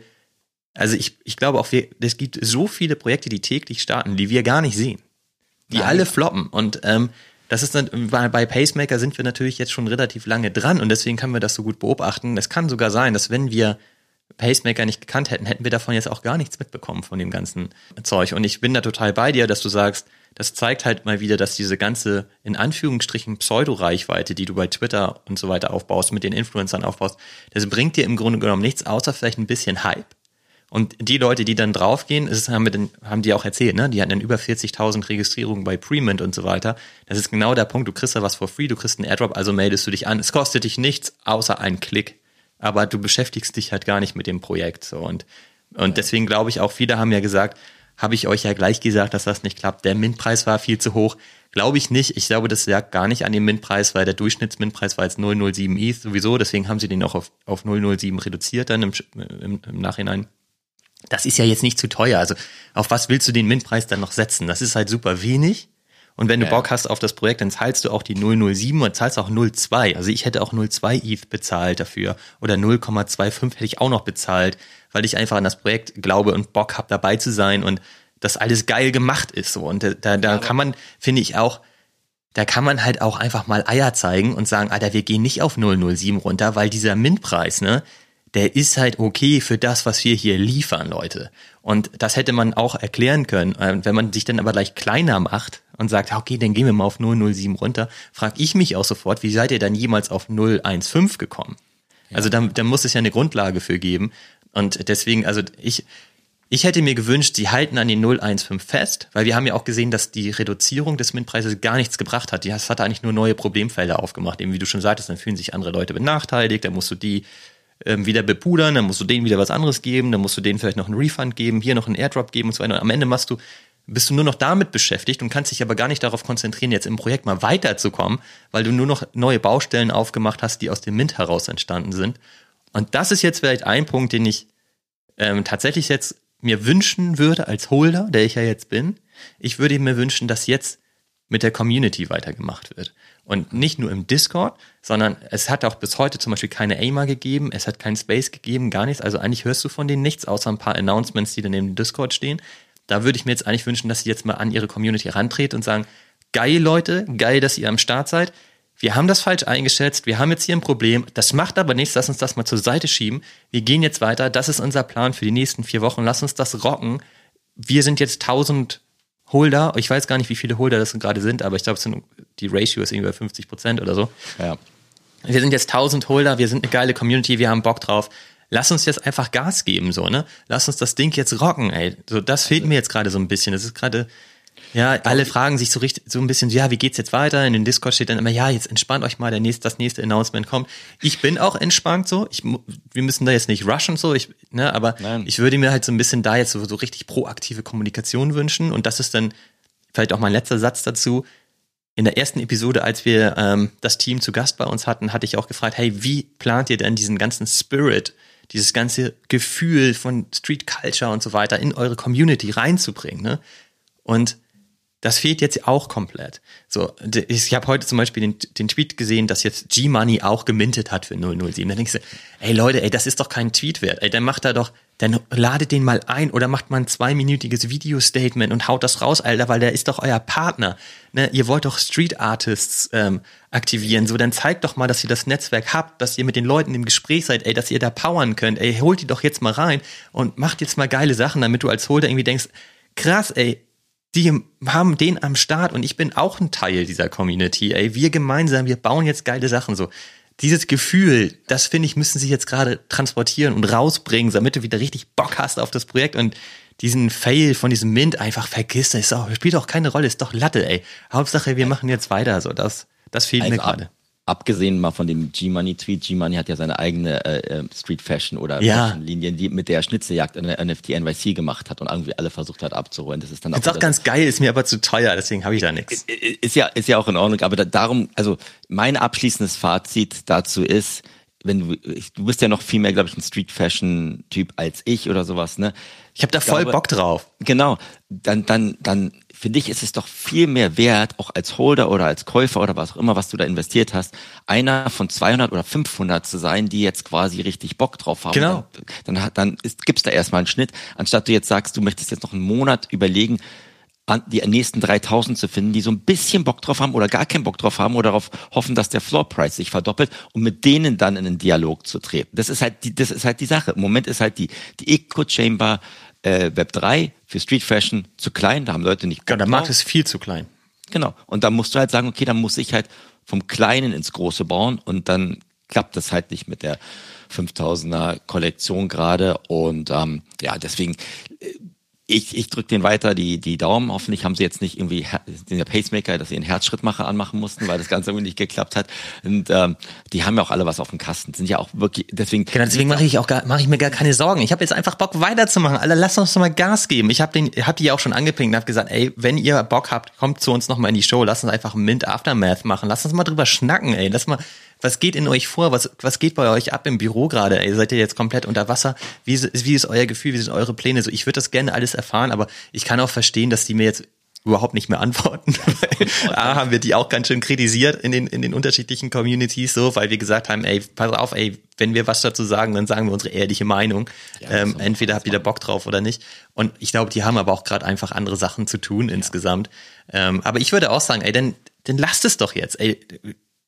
also ich, ich glaube auch, wir, es gibt so viele Projekte, die täglich starten, die wir gar nicht sehen. Die Nein. alle floppen. Und ähm, das ist dann, bei, bei Pacemaker sind wir natürlich jetzt schon relativ lange dran und deswegen können wir das so gut beobachten. Es kann sogar sein, dass wenn wir Pacemaker nicht gekannt hätten, hätten wir davon jetzt auch gar nichts mitbekommen von dem ganzen Zeug. Und ich bin da total bei dir, dass du sagst, das zeigt halt mal wieder, dass diese ganze, in Anführungsstrichen, Pseudo-Reichweite, die du bei Twitter und so weiter aufbaust, mit den Influencern aufbaust, das bringt dir im Grunde genommen nichts, außer vielleicht ein bisschen Hype. Und die Leute, die dann draufgehen, das haben, wir dann, haben die auch erzählt, ne? Die hatten dann über 40.000 Registrierungen bei Premint und so weiter. Das ist genau der Punkt. Du kriegst da was for free, du kriegst einen Airdrop, also meldest du dich an. Es kostet dich nichts, außer einen Klick aber du beschäftigst dich halt gar nicht mit dem Projekt. So. Und, und deswegen glaube ich auch, viele haben ja gesagt, habe ich euch ja gleich gesagt, dass das nicht klappt. Der Mintpreis war viel zu hoch. Glaube ich nicht. Ich glaube, das lag gar nicht an dem Mintpreis, weil der Durchschnittsmintpreis war jetzt 007 ETH sowieso. Deswegen haben sie den auch auf, auf 007 reduziert dann im, im, im Nachhinein. Das ist ja jetzt nicht zu teuer. Also auf was willst du den Mintpreis dann noch setzen? Das ist halt super wenig. Und wenn du ja. Bock hast auf das Projekt, dann zahlst du auch die 007 und zahlst auch 0,2. Also ich hätte auch 0,2 ETH bezahlt dafür oder 0,25 hätte ich auch noch bezahlt, weil ich einfach an das Projekt glaube und Bock habe dabei zu sein und das alles geil gemacht ist so. Und da, da kann man, finde ich auch, da kann man halt auch einfach mal Eier zeigen und sagen, Alter, wir gehen nicht auf 007 runter, weil dieser Mintpreis, ne, der ist halt okay für das, was wir hier liefern, Leute. Und das hätte man auch erklären können. Wenn man sich dann aber gleich kleiner macht und sagt, okay, dann gehen wir mal auf 007 runter, frage ich mich auch sofort, wie seid ihr dann jemals auf 015 gekommen? Ja. Also da, da muss es ja eine Grundlage für geben. Und deswegen, also ich, ich hätte mir gewünscht, sie halten an den 015 fest, weil wir haben ja auch gesehen, dass die Reduzierung des MINT-Preises gar nichts gebracht hat. Das hat eigentlich nur neue Problemfelder aufgemacht. Eben wie du schon sagtest, dann fühlen sich andere Leute benachteiligt, dann musst du die ähm, wieder bepudern, dann musst du denen wieder was anderes geben, dann musst du denen vielleicht noch einen Refund geben, hier noch einen Airdrop geben und so weiter. Und am Ende machst du, bist du nur noch damit beschäftigt und kannst dich aber gar nicht darauf konzentrieren, jetzt im Projekt mal weiterzukommen, weil du nur noch neue Baustellen aufgemacht hast, die aus dem Mint heraus entstanden sind. Und das ist jetzt vielleicht ein Punkt, den ich ähm, tatsächlich jetzt mir wünschen würde als Holder, der ich ja jetzt bin. Ich würde mir wünschen, dass jetzt mit der Community weitergemacht wird. Und nicht nur im Discord, sondern es hat auch bis heute zum Beispiel keine AIMA gegeben, es hat keinen Space gegeben, gar nichts. Also eigentlich hörst du von denen nichts, außer ein paar Announcements, die dann im Discord stehen. Da würde ich mir jetzt eigentlich wünschen, dass sie jetzt mal an ihre Community herantreten und sagen, geil Leute, geil, dass ihr am Start seid. Wir haben das falsch eingeschätzt, wir haben jetzt hier ein Problem, das macht aber nichts, lass uns das mal zur Seite schieben. Wir gehen jetzt weiter, das ist unser Plan für die nächsten vier Wochen, lass uns das rocken. Wir sind jetzt 1000 Holder. Ich weiß gar nicht, wie viele Holder das gerade sind, aber ich glaube, die Ratio ist irgendwie bei 50 Prozent oder so. Ja. Wir sind jetzt 1000 Holder, wir sind eine geile Community, wir haben Bock drauf. Lass uns jetzt einfach Gas geben, so, ne? Lass uns das Ding jetzt rocken, ey. So, das fehlt mir jetzt gerade so ein bisschen. Das ist gerade, ja, alle fragen sich so richtig, so ein bisschen, ja, wie geht's jetzt weiter? In den Discord steht dann immer, ja, jetzt entspannt euch mal, der nächste, das nächste Announcement kommt. Ich bin auch entspannt so. Ich, wir müssen da jetzt nicht rushen so, ich, ne, aber Nein. ich würde mir halt so ein bisschen da jetzt so, so richtig proaktive Kommunikation wünschen. Und das ist dann vielleicht auch mein letzter Satz dazu. In der ersten Episode, als wir ähm, das Team zu Gast bei uns hatten, hatte ich auch gefragt, hey, wie plant ihr denn diesen ganzen Spirit, dieses ganze Gefühl von Street Culture und so weiter in eure Community reinzubringen? Ne? Und das fehlt jetzt auch komplett. So, ich habe heute zum Beispiel den, den Tweet gesehen, dass jetzt G-Money auch gemintet hat für 007. Da denkst du, ey Leute, ey, das ist doch kein Tweet wert. Ey, dann macht er doch, dann ladet den mal ein oder macht mal ein zweiminütiges Video-Statement und haut das raus, Alter, weil der ist doch euer Partner. Ne? Ihr wollt doch Street Artists ähm, aktivieren. So, dann zeigt doch mal, dass ihr das Netzwerk habt, dass ihr mit den Leuten im Gespräch seid, ey, dass ihr da powern könnt. Ey, holt die doch jetzt mal rein und macht jetzt mal geile Sachen, damit du als Holder irgendwie denkst, krass, ey, die haben den am Start und ich bin auch ein Teil dieser Community. Ey, wir gemeinsam, wir bauen jetzt geile Sachen so. Dieses Gefühl, das finde ich, müssen sie jetzt gerade transportieren und rausbringen, damit du wieder richtig Bock hast auf das Projekt und diesen Fail von diesem Mint einfach vergisst. Das spielt auch keine Rolle, ist doch Latte, ey. Hauptsache, wir machen jetzt weiter. So, das, das fehlt also mir gerade abgesehen mal von dem G-Money-Tweet, G-Money hat ja seine eigene äh, äh Street Fashion oder ja. Fashion-Linien, die mit der Schnitzeljagd in der NFT NYC gemacht hat und irgendwie alle versucht hat abzuholen. Das ist dann auch, ist auch ganz geil, ist mir aber zu teuer, deswegen habe ich da nichts. Ist ja, ist ja auch in Ordnung, aber da, darum, also mein abschließendes Fazit dazu ist, wenn du, du bist ja noch viel mehr, glaube ich, ein Street Fashion Typ als ich oder sowas, ne? Ich habe da voll glaube, Bock drauf. Genau. Dann, dann, dann für dich ist es doch viel mehr wert, auch als Holder oder als Käufer oder was auch immer, was du da investiert hast, einer von 200 oder 500 zu sein, die jetzt quasi richtig Bock drauf haben. Genau. Dann, dann, dann ist, gibt's da erstmal einen Schnitt, anstatt du jetzt sagst, du möchtest jetzt noch einen Monat überlegen, die nächsten 3000 zu finden, die so ein bisschen Bock drauf haben oder gar keinen Bock drauf haben oder darauf hoffen, dass der Floor Price sich verdoppelt und mit denen dann in einen Dialog zu treten. Das ist halt die, das ist halt die Sache. Im Moment ist halt die, die Echo Chamber äh, Web 3 für Street Fashion zu klein, da haben Leute nicht. Bock ja, der Markt ist viel zu klein. Genau. Und da musst du halt sagen, okay, dann muss ich halt vom Kleinen ins Große bauen und dann klappt das halt nicht mit der 5000er Kollektion gerade und ähm, ja, deswegen äh, ich, ich drücke den weiter die, die Daumen. Hoffentlich haben sie jetzt nicht irgendwie den Pacemaker, dass sie einen Herzschrittmacher anmachen mussten, weil das Ganze irgendwie nicht geklappt hat. Und ähm, die haben ja auch alle was auf dem Kasten. Sind ja auch wirklich, deswegen. Genau, deswegen mache ich auch gar, mache ich mir gar keine Sorgen. Ich habe jetzt einfach Bock weiterzumachen. Alle, lasst uns noch mal Gas geben. Ich habe den, hab die auch schon angepinkt und habe gesagt, ey, wenn ihr Bock habt, kommt zu uns noch mal in die Show. Lasst uns einfach Mint Aftermath machen. Lasst uns mal drüber schnacken, ey. Lass mal, was geht in euch vor? Was, was geht bei euch ab im Büro gerade? Ey, seid ihr jetzt komplett unter Wasser? Wie, wie ist euer Gefühl? Wie sind eure Pläne? So, ich würde das gerne alles erfahren, aber ich kann auch verstehen, dass die mir jetzt überhaupt nicht mehr antworten. <laughs> A, haben wir die auch ganz schön kritisiert in den, in den unterschiedlichen Communities so, weil wir gesagt haben, ey, pass auf, ey, wenn wir was dazu sagen, dann sagen wir unsere ehrliche Meinung. Ja, ähm, entweder habt ihr da Bock drauf oder nicht. Und ich glaube, die haben aber auch gerade einfach andere Sachen zu tun ja. insgesamt. Ähm, aber ich würde auch sagen, ey, dann, dann lasst es doch jetzt. Ey,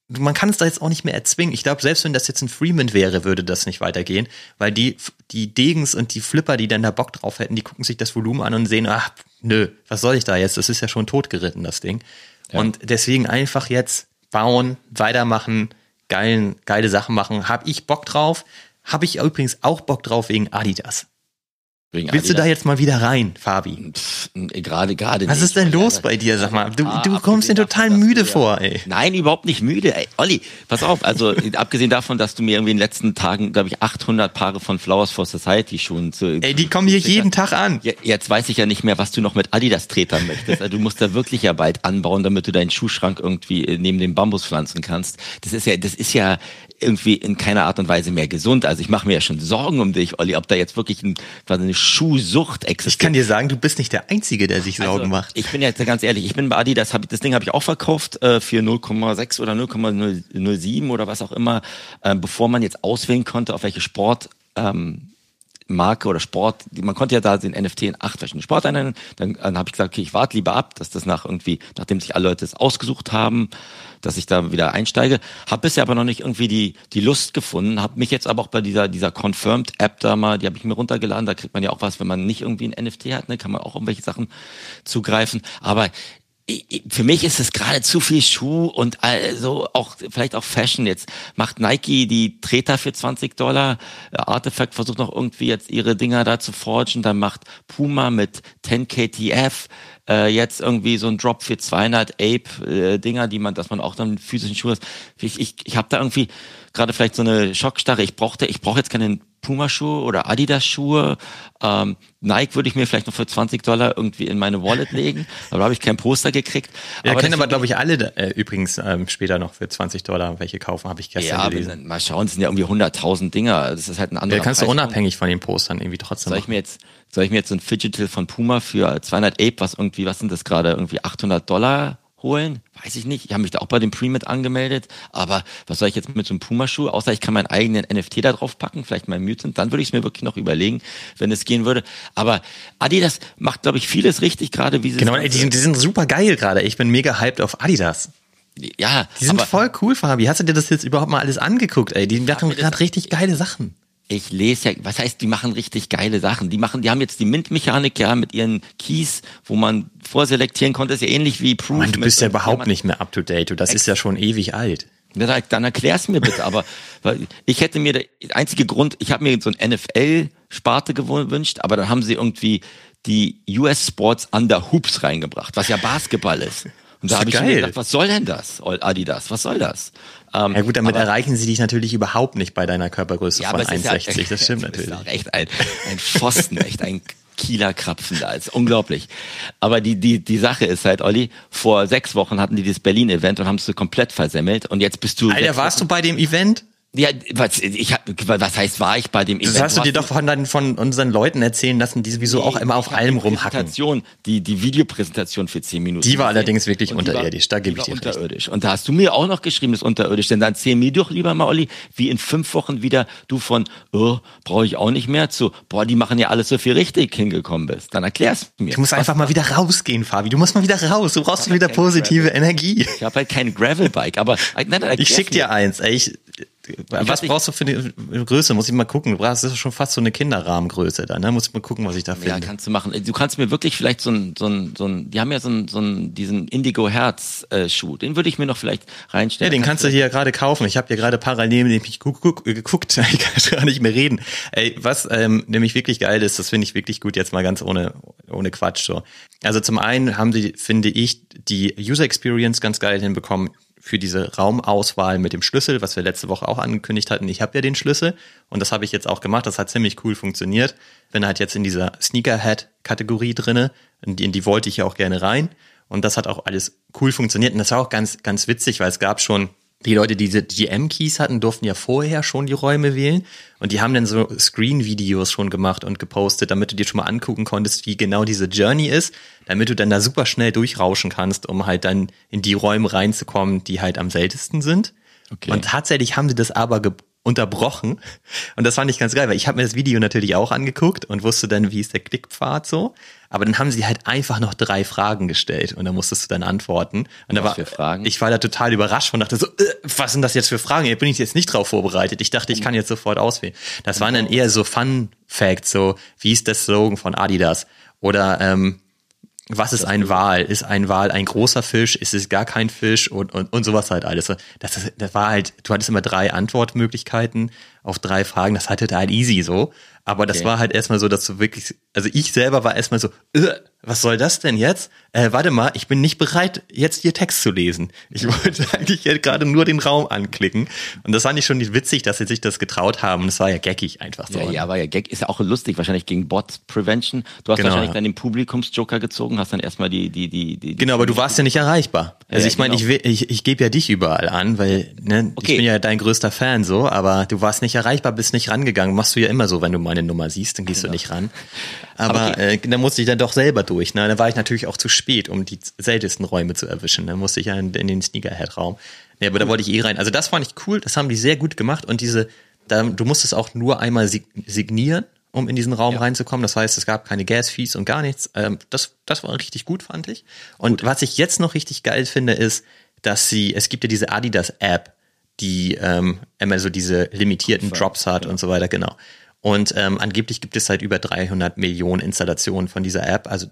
man kann es da jetzt auch nicht mehr erzwingen. Ich glaube, selbst wenn das jetzt ein Freeman wäre, würde das nicht weitergehen, weil die, die Degens und die Flipper, die dann da Bock drauf hätten, die gucken sich das Volumen an und sehen, ach, nö, was soll ich da jetzt? Das ist ja schon totgeritten, das Ding. Ja. Und deswegen einfach jetzt bauen, weitermachen, geilen, geile Sachen machen. Hab ich Bock drauf? Habe ich übrigens auch Bock drauf wegen Adidas. Wegen Willst Adidas. du da jetzt mal wieder rein, Fabi? Gerade, gerade. Was nicht. ist denn los bei dir, sag mal? Du, ah, du kommst dir total davon, müde vor, ey. Nein, überhaupt nicht müde. Ey, Olli, pass auf. Also, <laughs> abgesehen davon, dass du mir irgendwie in den letzten Tagen, glaube ich, 800 Paare von Flowers for Society Schuhen zu. Ey, die kommen hier jeden Tag an. Jetzt weiß ich ja nicht mehr, was du noch mit Adidas tretern möchtest. Also, du musst da wirklich ja bald anbauen, damit du deinen Schuhschrank irgendwie neben dem Bambus pflanzen kannst. Das ist ja, das ist ja irgendwie in keiner Art und Weise mehr gesund. Also, ich mache mir ja schon Sorgen um dich, Olli, ob da jetzt wirklich ein, quasi eine Schuhsucht existiert. Ich kann dir sagen, du bist nicht der Einzige, der sich Sorgen also, macht. Ich bin jetzt ganz ehrlich, ich bin bei Adidas, hab, das Ding habe ich auch verkauft äh, für 0,6 oder 0,07 oder was auch immer, äh, bevor man jetzt auswählen konnte, auf welche Sport ähm, Marke oder Sport, man konnte ja da den NFT in acht verschiedene Sporteinheiten, dann, dann habe ich gesagt, okay, ich warte lieber ab, dass das nach irgendwie, nachdem sich alle Leute es ausgesucht haben, dass ich da wieder einsteige. Habe bisher aber noch nicht irgendwie die, die Lust gefunden, habe mich jetzt aber auch bei dieser, dieser Confirmed-App da mal, die habe ich mir runtergeladen, da kriegt man ja auch was, wenn man nicht irgendwie ein NFT hat, ne, kann man auch irgendwelche Sachen zugreifen. Aber für mich ist es gerade zu viel Schuh und also auch vielleicht auch Fashion. Jetzt macht Nike die Treter für 20 Dollar. Artifact versucht noch irgendwie jetzt ihre Dinger da zu forgen. Dann macht Puma mit 10 KTF äh, jetzt irgendwie so ein Drop für 200 Ape äh, Dinger, die man, dass man auch dann physischen Schuh ist. Ich, ich, ich habe da irgendwie gerade vielleicht so eine Schockstarre. Ich brauchte, ich brauche jetzt keinen Puma-Schuhe oder Adidas-Schuhe. Ähm, Nike würde ich mir vielleicht noch für 20 Dollar irgendwie in meine Wallet legen, <laughs> aber da habe ich kein Poster gekriegt. Ja, aber können aber, glaube ich, alle äh, übrigens ähm, später noch für 20 Dollar welche kaufen, habe ich gestern ja, gelesen. Ja, mal schauen, es sind ja irgendwie 100.000 Dinger. Das ist halt ein anderer Ja, kannst Preis du unabhängig von den Postern irgendwie trotzdem Soll ich mir jetzt, soll ich mir jetzt so ein Fidgetal von Puma für 200 Ape, was irgendwie, was sind das gerade, irgendwie 800 Dollar holen? Weiß ich nicht. Ich habe mich da auch bei dem Pre-Mit angemeldet. Aber was soll ich jetzt mit so einem Puma-Schuh? Außer ich kann meinen eigenen NFT da drauf packen, vielleicht mein Mutant. Dann würde ich es mir wirklich noch überlegen, wenn es gehen würde. Aber Adidas macht, glaube ich, vieles richtig gerade, wie sie Genau, die sind, die sind super geil gerade. Ich bin mega hyped auf Adidas. Ja, die sind voll cool, Fabi. Hast du dir das jetzt überhaupt mal alles angeguckt, ey? Die machen gerade richtig geile Sachen ich lese ja, was heißt, die machen richtig geile Sachen. Die machen, die haben jetzt die Mint-Mechanik ja mit ihren Keys, wo man vorselektieren konnte, ist ja ähnlich wie Proof. Mann, du bist ja überhaupt nicht mehr up to date. Du, das ist ja schon ewig alt. Dann erklär's mir bitte. Aber <laughs> weil ich hätte mir der einzige Grund, ich habe mir so ein NFL-Sparte gewünscht, aber dann haben sie irgendwie die US Sports Under Hoops reingebracht, was ja Basketball ist. Und da habe ich mir gedacht, was soll denn das, Adidas? Was soll das? Ähm, ja gut, damit aber, erreichen sie dich natürlich überhaupt nicht bei deiner Körpergröße ja, von 1,60. Ja, das stimmt <laughs> natürlich. Ist echt ein, ein Pfosten, echt ein Kieler Krapfen da ist. Unglaublich. Aber die, die, die Sache ist halt, Olli, vor sechs Wochen hatten die das Berlin-Event und haben es komplett versemmelt und jetzt bist du. Alter, warst du bei dem Event? Ja, was, ich hab, was heißt, war ich bei dem Event? Das hast du dir doch von, von unseren Leuten erzählen lassen, die sowieso nee, auch immer auf allem rumhacken. Die, die Videopräsentation für zehn Minuten. Die war allerdings wirklich unterirdisch, war, da gebe ich dir unterirdisch. Recht. Und da hast du mir auch noch geschrieben, das ist unterirdisch, denn dann erzähl mir doch lieber mal, Olli, wie in fünf Wochen wieder du von, oh, brauche ich auch nicht mehr zu, boah, die machen ja alles so viel richtig hingekommen bist. Dann erklär's mir. Du musst einfach mal wieder rausgehen, Fabi. Du musst mal wieder raus. Du brauchst wieder positive Gravel. Energie. Ich habe halt kein Gravelbike, aber nein, nein, ich schick dir eins, ey. Ich, was brauchst du für eine Größe? Muss ich mal gucken. Du brauchst das ist schon fast so eine Kinderrahmengröße da, ne? Muss ich mal gucken, was ich da finde. Ja, kannst du machen. Du kannst mir wirklich vielleicht so ein, so ein, so ein die haben ja so ein, so ein diesen Indigo Herz äh, Schuh. Den würde ich mir noch vielleicht reinstellen. Ja, den kannst, du hier gerade kaufen. Ich habe hier gerade parallel nämlich geguckt, geguckt. <laughs> ich kann gar nicht mehr reden. Ey, was ähm, nämlich wirklich geil ist, das finde ich wirklich gut jetzt mal ganz ohne ohne Quatsch so. Also zum einen haben sie, finde ich, die User Experience ganz geil hinbekommen für diese Raumauswahl mit dem Schlüssel, was wir letzte Woche auch angekündigt hatten. Ich habe ja den Schlüssel und das habe ich jetzt auch gemacht. Das hat ziemlich cool funktioniert. Bin halt jetzt in dieser Sneakerhead-Kategorie drinne. In die, in die wollte ich ja auch gerne rein. Und das hat auch alles cool funktioniert. Und das war auch ganz, ganz witzig, weil es gab schon die Leute, die diese GM-Keys hatten, durften ja vorher schon die Räume wählen. Und die haben dann so Screen-Videos schon gemacht und gepostet, damit du dir schon mal angucken konntest, wie genau diese Journey ist, damit du dann da super schnell durchrauschen kannst, um halt dann in die Räume reinzukommen, die halt am seltensten sind. Okay. Und tatsächlich haben sie das aber unterbrochen. Und das fand ich ganz geil, weil ich habe mir das Video natürlich auch angeguckt und wusste dann, wie ist der Klickpfad so. Aber dann haben sie halt einfach noch drei Fragen gestellt und da musstest du dann antworten. Und was da war, für Fragen? ich war da total überrascht und dachte so, äh, was sind das jetzt für Fragen? Hier bin ich jetzt nicht drauf vorbereitet. Ich dachte, ich kann jetzt sofort auswählen. Das waren dann eher so Fun Facts, so wie ist das Slogan von Adidas oder ähm, was ist ein Wal? Ist ein Wal ein großer Fisch? Ist es gar kein Fisch? Und, und, und sowas halt alles. Das, das war halt, du hattest immer drei Antwortmöglichkeiten auf drei Fragen. Das hatte halt easy so. Aber das okay. war halt erstmal so, dass du wirklich, also ich selber war erstmal so, äh, was soll das denn jetzt? Äh, warte mal, ich bin nicht bereit, jetzt hier Text zu lesen. Ich wollte <laughs> eigentlich gerade nur den Raum anklicken. Und das fand ich schon witzig, dass sie sich das getraut haben. Es war ja geckig einfach so. Ja, ja, war ja Gag. Ist ja auch lustig, wahrscheinlich gegen Bot Prevention. Du hast genau, wahrscheinlich dann den Publikumsjoker gezogen, hast dann erstmal die, die, die, die. Genau, aber du warst ja nicht erreichbar. Also ja, ich meine, genau. ich, ich, ich gebe ja dich überall an, weil, ne, okay. ich bin ja dein größter Fan so, aber du warst nicht erreichbar, bist nicht rangegangen. Machst du ja immer so, wenn du meine Nummer siehst, dann gehst genau. du nicht ran. Aber, aber äh, da musste ich dann doch selber durch. Ne? Da war ich natürlich auch zu spät, um die seltensten Räume zu erwischen. Da musste ich ja in, in den Sneakerhead-Raum. Nee, aber da wollte ich eh rein. Also das fand ich cool, das haben die sehr gut gemacht und diese, da, du musstest auch nur einmal signieren, um in diesen Raum ja. reinzukommen. Das heißt, es gab keine Gas-Fees und gar nichts. Ähm, das, das war richtig gut, fand ich. Und gut. was ich jetzt noch richtig geil finde, ist, dass sie, es gibt ja diese Adidas-App, die ähm, immer so diese limitierten Drops hat ja. und so weiter, genau. Und ähm, angeblich gibt es seit über 300 Millionen Installationen von dieser App. Also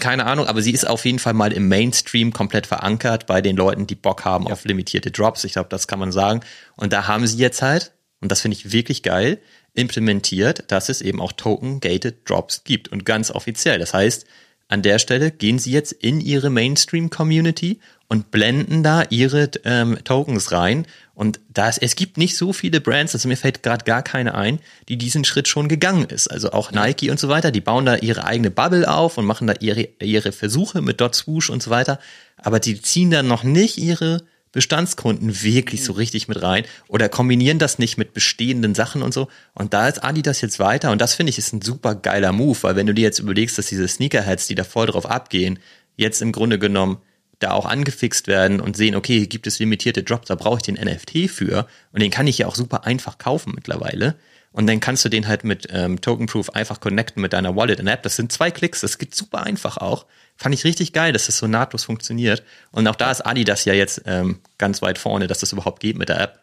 keine Ahnung, aber sie ist auf jeden Fall mal im Mainstream komplett verankert bei den Leuten, die Bock haben ja. auf limitierte Drops. Ich glaube, das kann man sagen. Und da haben sie jetzt halt, und das finde ich wirklich geil, implementiert, dass es eben auch Token-Gated Drops gibt und ganz offiziell. Das heißt, an der Stelle gehen sie jetzt in ihre Mainstream-Community und blenden da ihre ähm, Tokens rein. Und das, es gibt nicht so viele Brands, also mir fällt gerade gar keine ein, die diesen Schritt schon gegangen ist. Also auch Nike und so weiter, die bauen da ihre eigene Bubble auf und machen da ihre, ihre Versuche mit Dot Swoosh und so weiter. Aber die ziehen dann noch nicht ihre Bestandskunden wirklich so richtig mit rein oder kombinieren das nicht mit bestehenden Sachen und so. Und da ist Adidas jetzt weiter und das finde ich ist ein super geiler Move, weil wenn du dir jetzt überlegst, dass diese Sneakerheads, die da voll drauf abgehen, jetzt im Grunde genommen da auch angefixt werden und sehen, okay, hier gibt es limitierte Drops, da brauche ich den NFT für und den kann ich ja auch super einfach kaufen mittlerweile. Und dann kannst du den halt mit ähm, Token Proof einfach connecten mit deiner Wallet und App. Das sind zwei Klicks, das geht super einfach auch. Fand ich richtig geil, dass das so nahtlos funktioniert. Und auch da ist Adidas ja jetzt ähm, ganz weit vorne, dass das überhaupt geht mit der App.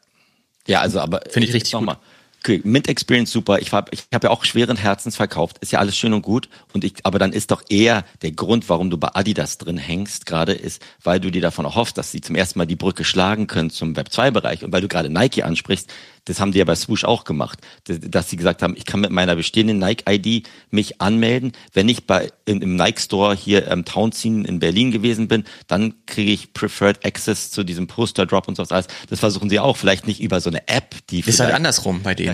Ja, also aber finde ich richtig nochmal. Okay, Mint Experience super. Ich habe ich hab ja auch schweren Herzens verkauft. Ist ja alles schön und gut. Und ich, aber dann ist doch eher der Grund, warum du bei Adidas drin hängst, gerade ist, weil du dir davon erhoffst, dass sie zum ersten Mal die Brücke schlagen können zum Web 2 Bereich. Und weil du gerade Nike ansprichst, das haben die ja bei Swoosh auch gemacht, dass sie gesagt haben, ich kann mit meiner bestehenden Nike-ID mich anmelden. Wenn ich bei in, im Nike Store hier im Townsien in Berlin gewesen bin, dann kriege ich Preferred Access zu diesem Poster Drop und so was. Das versuchen sie auch, vielleicht nicht über so eine App, die ist halt andersrum bei denen.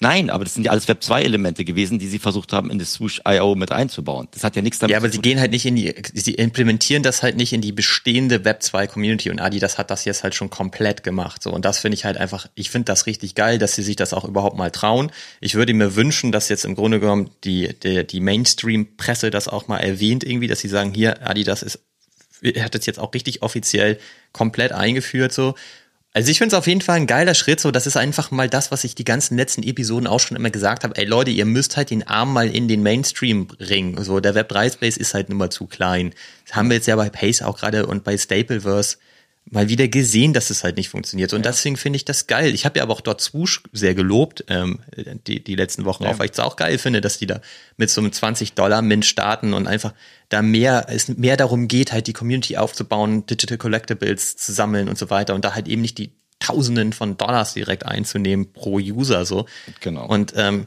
Nein, aber das sind ja alles Web 2 Elemente gewesen, die sie versucht haben in das Swoosh IO mit einzubauen. Das hat ja nichts damit Ja, aber sie gehen halt nicht in die sie implementieren das halt nicht in die bestehende Web 2 Community und Adidas hat das jetzt halt schon komplett gemacht so und das finde ich halt einfach, ich finde das richtig geil, dass sie sich das auch überhaupt mal trauen. Ich würde mir wünschen, dass jetzt im Grunde genommen die, die, die Mainstream-Presse das auch mal erwähnt irgendwie, dass sie sagen, hier, Adidas ist, hat das jetzt auch richtig offiziell komplett eingeführt so. Also ich finde es auf jeden Fall ein geiler Schritt, so das ist einfach mal das, was ich die ganzen letzten Episoden auch schon immer gesagt habe. Ey Leute, ihr müsst halt den Arm mal in den Mainstream bringen. So der Web 3 Space ist halt nur mal zu klein. Das haben wir jetzt ja bei Pace auch gerade und bei Stapleverse mal wieder gesehen, dass es halt nicht funktioniert. Und ja. deswegen finde ich das geil. Ich habe ja aber auch dort Swoosh sehr gelobt, ähm, die, die letzten Wochen ja. auch, weil ich es auch geil finde, dass die da mit so einem 20 Dollar Mint starten und einfach da mehr, es mehr darum geht, halt die Community aufzubauen, Digital Collectibles zu sammeln und so weiter und da halt eben nicht die Tausenden von Dollars direkt einzunehmen pro User so. Genau. Und ähm,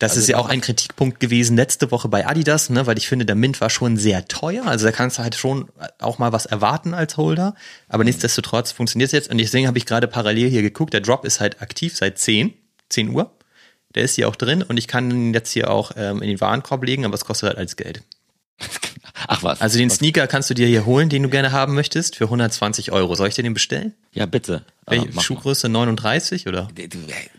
das also ist ja auch ein Kritikpunkt gewesen letzte Woche bei Adidas, ne, weil ich finde, der Mint war schon sehr teuer. Also da kannst du halt schon auch mal was erwarten als Holder. Aber nichtsdestotrotz funktioniert es jetzt. Und deswegen habe ich gerade parallel hier geguckt. Der Drop ist halt aktiv seit 10, 10 Uhr. Der ist hier auch drin und ich kann ihn jetzt hier auch ähm, in den Warenkorb legen, aber es kostet halt als Geld. <laughs> Ach was. Also den Sneaker kannst du dir hier holen, den du gerne haben möchtest, für 120 Euro. Soll ich dir den bestellen? Ja, bitte. Welche, ah, Schuhgröße 39 oder?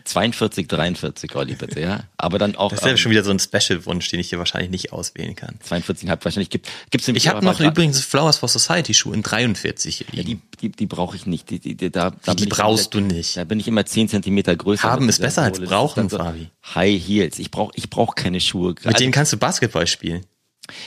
42, 43, Olli, bitte, ja. Aber dann auch. Das ist ja ähm, schon wieder so ein Special-Wunsch, den ich hier wahrscheinlich nicht auswählen kann. 42 hat wahrscheinlich gibt gibt's Ich habe noch übrigens Flowers for Society Schuhe in 43 Ja, die die, die brauche ich nicht. Die, die, die, da, da die brauchst immer, du nicht. Da bin ich immer 10 Zentimeter größer. Haben ist besser als brauchen, so Fabi. High Heels. Ich brauche ich brauch keine Schuhe. Mit also, denen kannst du Basketball spielen.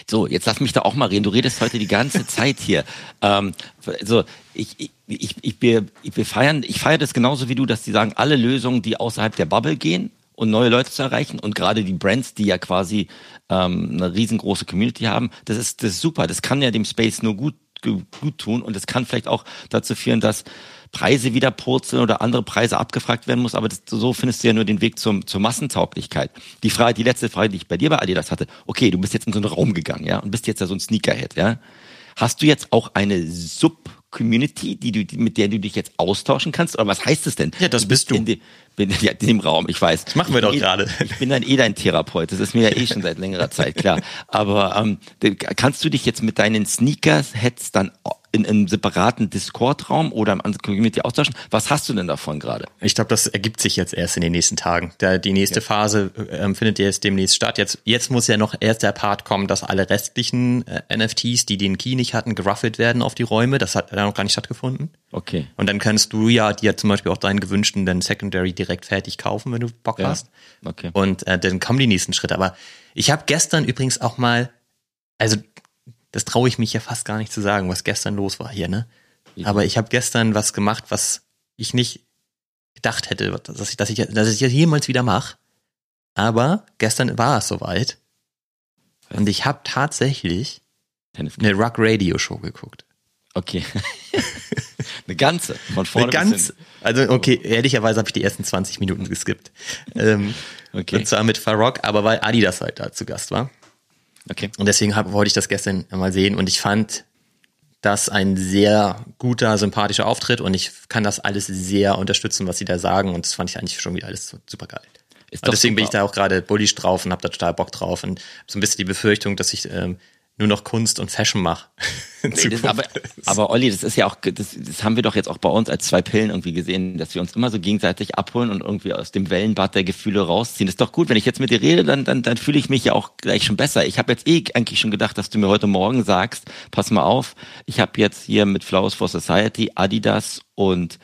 So, jetzt lass mich da auch mal reden. Du redest heute die ganze <laughs> Zeit hier. Ähm, so, ich, ich, ich, ich, wir, wir feiern, ich feiere das genauso wie du, dass die sagen, alle Lösungen, die außerhalb der Bubble gehen und neue Leute zu erreichen und gerade die Brands, die ja quasi ähm, eine riesengroße Community haben, das ist, das ist super. Das kann ja dem Space nur gut, gut tun und das kann vielleicht auch dazu führen, dass Preise wieder purzeln oder andere Preise abgefragt werden muss, aber das, so findest du ja nur den Weg zum, zur Massentauglichkeit. Die Frage, die letzte Frage, die ich bei dir bei Adidas hatte, okay, du bist jetzt in so einen Raum gegangen, ja, und bist jetzt ja so ein Sneakerhead, ja. Hast du jetzt auch eine Sub Community, die du, mit der du dich jetzt austauschen kannst? Oder was heißt es denn? Ja, das bist du. In dem, bin ja, in dem Raum, ich weiß. Das machen wir doch eh, gerade. Ich bin dann eh dein Therapeut, das ist mir ja eh schon seit längerer Zeit klar. Aber ähm, kannst du dich jetzt mit deinen Sneakers-Heads dann in einem separaten Discord-Raum oder im Community austauschen. Was hast du denn davon gerade? Ich glaube, das ergibt sich jetzt erst in den nächsten Tagen. Da, die nächste ja. Phase äh, findet jetzt demnächst statt. Jetzt, jetzt muss ja noch erst der Part kommen, dass alle restlichen äh, NFTs, die den Key nicht hatten, geruffelt werden auf die Räume. Das hat ja noch gar nicht stattgefunden. Okay. Und dann kannst du ja dir zum Beispiel auch deinen gewünschten Secondary direkt fertig kaufen, wenn du Bock ja. hast. Okay. Und äh, dann kommen die nächsten Schritte. Aber ich habe gestern übrigens auch mal, also das traue ich mich ja fast gar nicht zu sagen, was gestern los war hier, ne? Ja. Aber ich habe gestern was gemacht, was ich nicht gedacht hätte, dass ich, dass ich, dass ich das jemals wieder mache. Aber gestern war es soweit. Und ich habe tatsächlich eine Rock Radio Show geguckt. Okay. <laughs> eine ganze, von vorne eine ganze. Also okay, ehrlicherweise habe ich die ersten 20 Minuten geskippt. ähm, okay. Und zwar mit Farrock, aber weil Adidas halt da zu Gast war. Okay. Und deswegen hab, wollte ich das gestern mal sehen und ich fand das ein sehr guter, sympathischer Auftritt und ich kann das alles sehr unterstützen, was sie da sagen und das fand ich eigentlich schon wieder alles super geil. Ist deswegen super. bin ich da auch gerade bullish drauf und habe da total Bock drauf und so ein bisschen die Befürchtung, dass ich ähm, nur noch Kunst und Fashion mache. <laughs> Nee, aber, aber Olli, das ist ja auch, das, das haben wir doch jetzt auch bei uns als zwei Pillen irgendwie gesehen, dass wir uns immer so gegenseitig abholen und irgendwie aus dem Wellenbad der Gefühle rausziehen. Das ist doch gut, wenn ich jetzt mit dir rede, dann, dann, dann fühle ich mich ja auch gleich schon besser. Ich habe jetzt eh eigentlich schon gedacht, dass du mir heute Morgen sagst, pass mal auf, ich habe jetzt hier mit Flowers for Society, Adidas und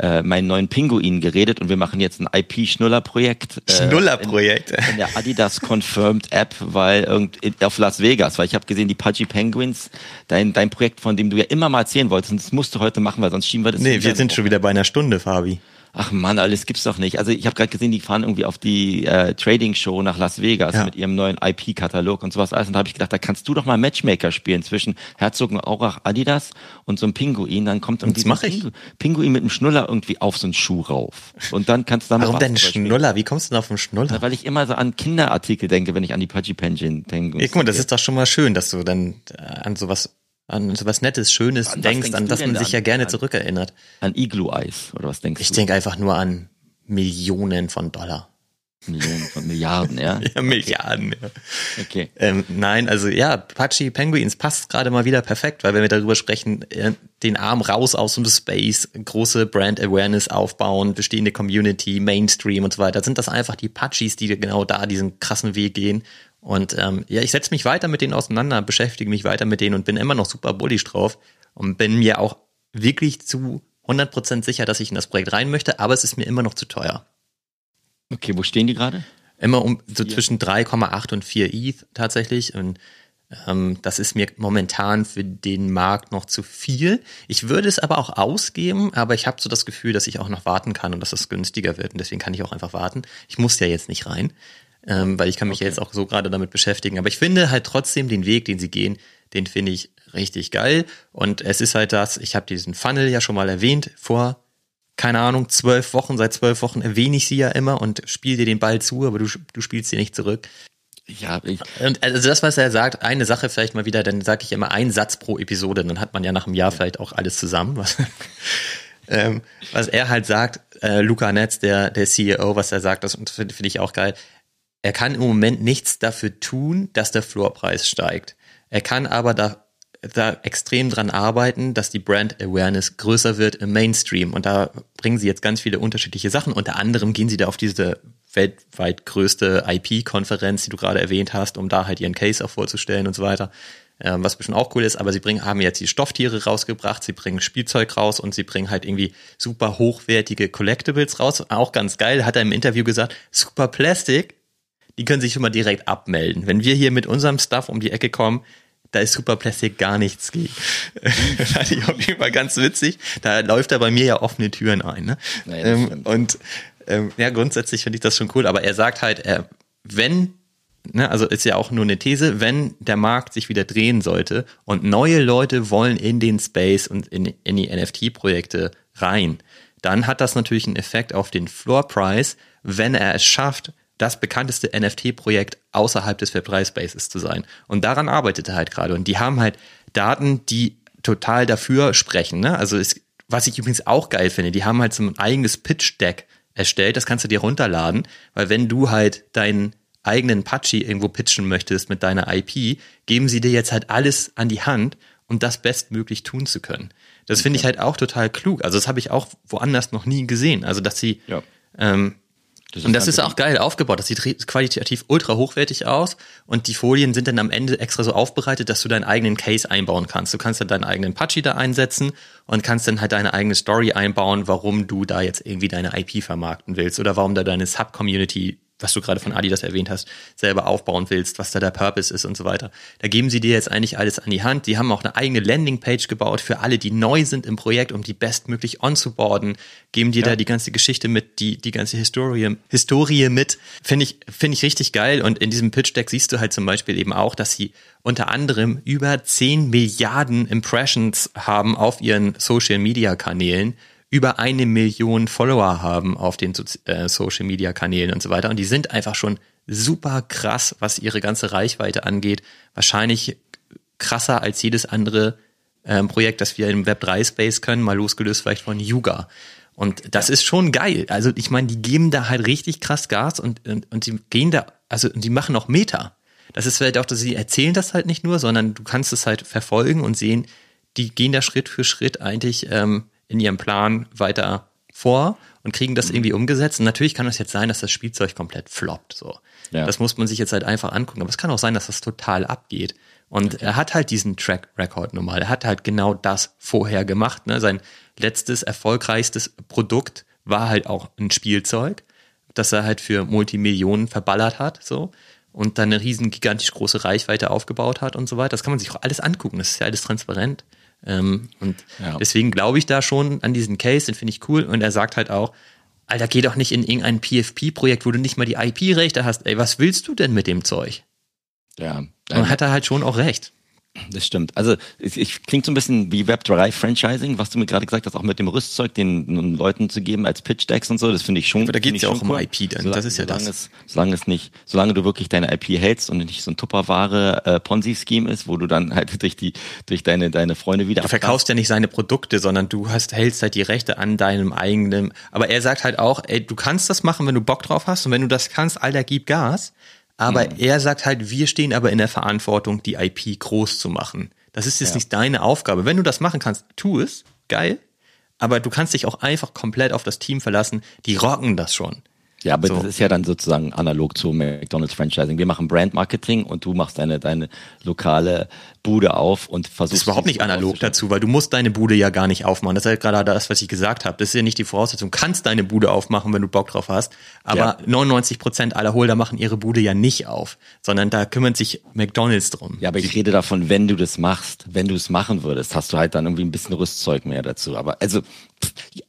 äh, meinen neuen Pinguin geredet und wir machen jetzt ein IP-Schnuller-Projekt. Äh, Schnuller-Projekt. In, in, der Adidas Confirmed App, weil irgend, auf Las Vegas, weil ich habe gesehen, die Pudgy Penguins, dein, dein Projekt, von dem du ja immer mal erzählen wolltest, und das musst du heute machen, weil sonst schieben wir das. Nee, wir sind schon wieder bei einer Stunde, Fabi. Ach man, alles gibt's doch nicht. Also ich habe gerade gesehen, die fahren irgendwie auf die äh, Trading Show nach Las Vegas ja. mit ihrem neuen IP-Katalog und sowas alles. Und da habe ich gedacht, da kannst du doch mal Matchmaker spielen zwischen Herzog und Aurach Adidas und so einem Pinguin. Dann kommt irgendwie so ein Pingu Pinguin mit einem Schnuller irgendwie auf so einen Schuh rauf. Und dann kannst du damit Warum denn Schnuller? Wie kommst du denn auf einen Schnuller? Ja, weil ich immer so an Kinderartikel denke, wenn ich an die Pudgy Penguin denke. Ja, guck mal, das ist doch schon mal schön, dass du dann äh, an sowas an so was Nettes, Schönes an denkst, an das man sich ja gerne an, zurückerinnert. An Igloo-Eis oder was denkst ich du? Ich denke einfach nur an Millionen von Dollar. Millionen von Milliarden, ja? <laughs> ja, Milliarden, ja. Okay. Ähm, nein, also ja, Apache Penguins passt gerade mal wieder perfekt, weil wenn wir darüber sprechen, äh, den Arm raus aus dem Space, große Brand Awareness aufbauen, bestehende Community, Mainstream und so weiter, sind das einfach die Pachis, die genau da diesen krassen Weg gehen. Und ähm, ja, ich setze mich weiter mit denen auseinander, beschäftige mich weiter mit denen und bin immer noch super bullish drauf und bin mir auch wirklich zu 100% sicher, dass ich in das Projekt rein möchte, aber es ist mir immer noch zu teuer. Okay, wo stehen die gerade? Immer um so 4. zwischen 3,8 und 4 ETH tatsächlich. Und Ähm, das ist mir momentan für den Markt noch zu viel. Ich würde es aber auch ausgeben, aber ich habe so das Gefühl, dass ich auch noch warten kann und dass es günstiger wird. Und deswegen kann ich auch einfach warten. Ich muss ja jetzt nicht rein, ähm, weil ich kann mich okay. jetzt auch so gerade damit beschäftigen. Aber ich finde halt trotzdem den Weg, den sie gehen, den finde ich richtig geil. Und es ist halt das, ich habe diesen Funnel ja schon mal erwähnt vor keine Ahnung, zwölf Wochen, seit zwölf Wochen erwähne ich sie ja immer und spiele dir den Ball zu, aber du, du spielst sie nicht zurück. Ja, ich. Und also das, was er sagt, eine Sache vielleicht mal wieder, dann sage ich immer einen Satz pro Episode, dann hat man ja nach einem Jahr vielleicht auch alles zusammen. Was, <laughs> ähm, was er halt sagt, äh, Luca Netz, der, der CEO, was er sagt, das finde find ich auch geil. Er kann im Moment nichts dafür tun, dass der Floorpreis steigt. Er kann aber da, da extrem dran arbeiten, dass die Brand Awareness größer wird im Mainstream. Und da bringen sie jetzt ganz viele unterschiedliche Sachen. Unter anderem gehen sie da auf diese weltweit größte IP-Konferenz, die du gerade erwähnt hast, um da halt ihren Case auch vorzustellen und so weiter. Ähm, was bestimmt auch cool ist, aber sie bringen, haben jetzt die Stofftiere rausgebracht, sie bringen Spielzeug raus und sie bringen halt irgendwie super hochwertige Collectibles raus. Auch ganz geil, hat er im Interview gesagt, super Plastic, die können sich schon mal direkt abmelden. Wenn wir hier mit unserem Stuff um die Ecke kommen, da ist Super Plastic gar nichts gegen. <laughs> fand ich auf jeden Fall ganz witzig. Da läuft er bei mir ja offene Türen ein. Ne? Naja, ähm, und ähm, ja, grundsätzlich finde ich das schon cool, aber er sagt halt, äh, wenn, ne, also ist ja auch nur eine These, wenn der Markt sich wieder drehen sollte und neue Leute wollen in den Space und in, in die NFT-Projekte rein, dann hat das natürlich einen Effekt auf den Floor Price, wenn er es schafft, das bekannteste NFT-Projekt außerhalb des Web3-Spaces zu sein. Und daran arbeitet er halt gerade. Und die haben halt Daten, die total dafür sprechen. Ne? Also es, was ich übrigens auch geil finde, die haben halt so ein eigenes Pitch-Deck erstellt. Das kannst du dir runterladen, weil wenn du halt deinen eigenen Patschi irgendwo pitchen möchtest mit deiner IP, geben sie dir jetzt halt alles an die Hand, um das bestmöglich tun zu können. Das finde ich halt auch total klug. Also das habe ich auch woanders noch nie gesehen. Also dass sie ja. ähm, das und das ist auch geil aufgebaut. Das sieht qualitativ ultra hochwertig aus. Und die Folien sind dann am Ende extra so aufbereitet, dass du deinen eigenen Case einbauen kannst. Du kannst dann deinen eigenen Patschi da einsetzen und kannst dann halt deine eigene Story einbauen, warum du da jetzt irgendwie deine IP vermarkten willst oder warum da deine Sub-Community was du gerade von Adidas erwähnt hast, selber aufbauen willst, was da der Purpose ist und so weiter. Da geben sie dir jetzt eigentlich alles an die Hand. Die haben auch eine eigene Landingpage gebaut für alle, die neu sind im Projekt, um die bestmöglich onzuboarden. Geben dir ja. da die ganze Geschichte mit, die, die ganze Historie, Historie mit. Finde ich, finde ich richtig geil. Und in diesem Pitch Deck siehst du halt zum Beispiel eben auch, dass sie unter anderem über 10 Milliarden Impressions haben auf ihren Social Media Kanälen über eine Million Follower haben auf den äh, Social Media Kanälen und so weiter. Und die sind einfach schon super krass, was ihre ganze Reichweite angeht. Wahrscheinlich krasser als jedes andere ähm, Projekt, das wir im Web 3 Space können, mal losgelöst vielleicht von Yuga. Und das ja. ist schon geil. Also ich meine, die geben da halt richtig krass Gas und, und, und sie gehen da, also die machen auch Meta. Das ist vielleicht auch, dass sie erzählen das halt nicht nur, sondern du kannst es halt verfolgen und sehen, die gehen da Schritt für Schritt eigentlich ähm, in ihrem Plan weiter vor und kriegen das mhm. irgendwie umgesetzt. Und natürlich kann es jetzt sein, dass das Spielzeug komplett floppt. So. Ja. Das muss man sich jetzt halt einfach angucken. Aber es kann auch sein, dass das total abgeht. Und okay. er hat halt diesen Track Record normal. Er hat halt genau das vorher gemacht. Ne? Sein letztes erfolgreichstes Produkt war halt auch ein Spielzeug, das er halt für Multimillionen verballert hat. So und dann eine riesen gigantisch große Reichweite aufgebaut hat und so weiter. Das kann man sich auch alles angucken. Das ist ja alles transparent. Ähm, und ja. deswegen glaube ich da schon an diesen Case, den finde ich cool. Und er sagt halt auch, Alter, geh doch nicht in irgendein PFP-Projekt, wo du nicht mal die IP-Rechte hast. Ey, was willst du denn mit dem Zeug? Ja. Und hat er halt schon auch recht. Das stimmt. Also ich, ich klingt so ein bisschen wie Web3 Franchising, was du mir gerade gesagt hast, auch mit dem Rüstzeug den Leuten zu geben als Pitch Decks und so. Das finde ich schon. Aber da geht es ja auch um cool. IP, dann. Solange, das ist ja solange das. Es, solange es nicht, solange du wirklich deine IP hältst und nicht so ein Tupperware äh, Ponzi-Scheme ist, wo du dann halt <laughs> durch die durch deine deine Freunde wieder. Du verkaufst ja nicht seine Produkte, sondern du hast hältst halt die Rechte an deinem eigenen. Aber er sagt halt auch, ey, du kannst das machen, wenn du Bock drauf hast und wenn du das kannst, Alter, gib Gas. Aber hm. er sagt halt, wir stehen aber in der Verantwortung, die IP groß zu machen. Das ist jetzt ja. nicht deine Aufgabe. Wenn du das machen kannst, tu es. Geil. Aber du kannst dich auch einfach komplett auf das Team verlassen. Die rocken das schon. Ja, aber So. das ist ja dann sozusagen analog zu McDonald's Franchising. Wir machen Brand Marketing und du machst deine, deine lokale Bude auf und versuchst. Das ist überhaupt nicht analog dazu, weil du musst deine Bude ja gar nicht aufmachen. Das ist ja gerade das, was ich gesagt habe. Das ist ja nicht die Voraussetzung. Du kannst deine Bude aufmachen, wenn du Bock drauf hast. Aber Ja. 99 Prozent aller Holder machen ihre Bude ja nicht auf, sondern da kümmert sich McDonald's drum. Ja, aber ich rede davon, wenn du das machst, wenn du es machen würdest, hast du halt dann irgendwie ein bisschen Rüstzeug mehr dazu. Aber also,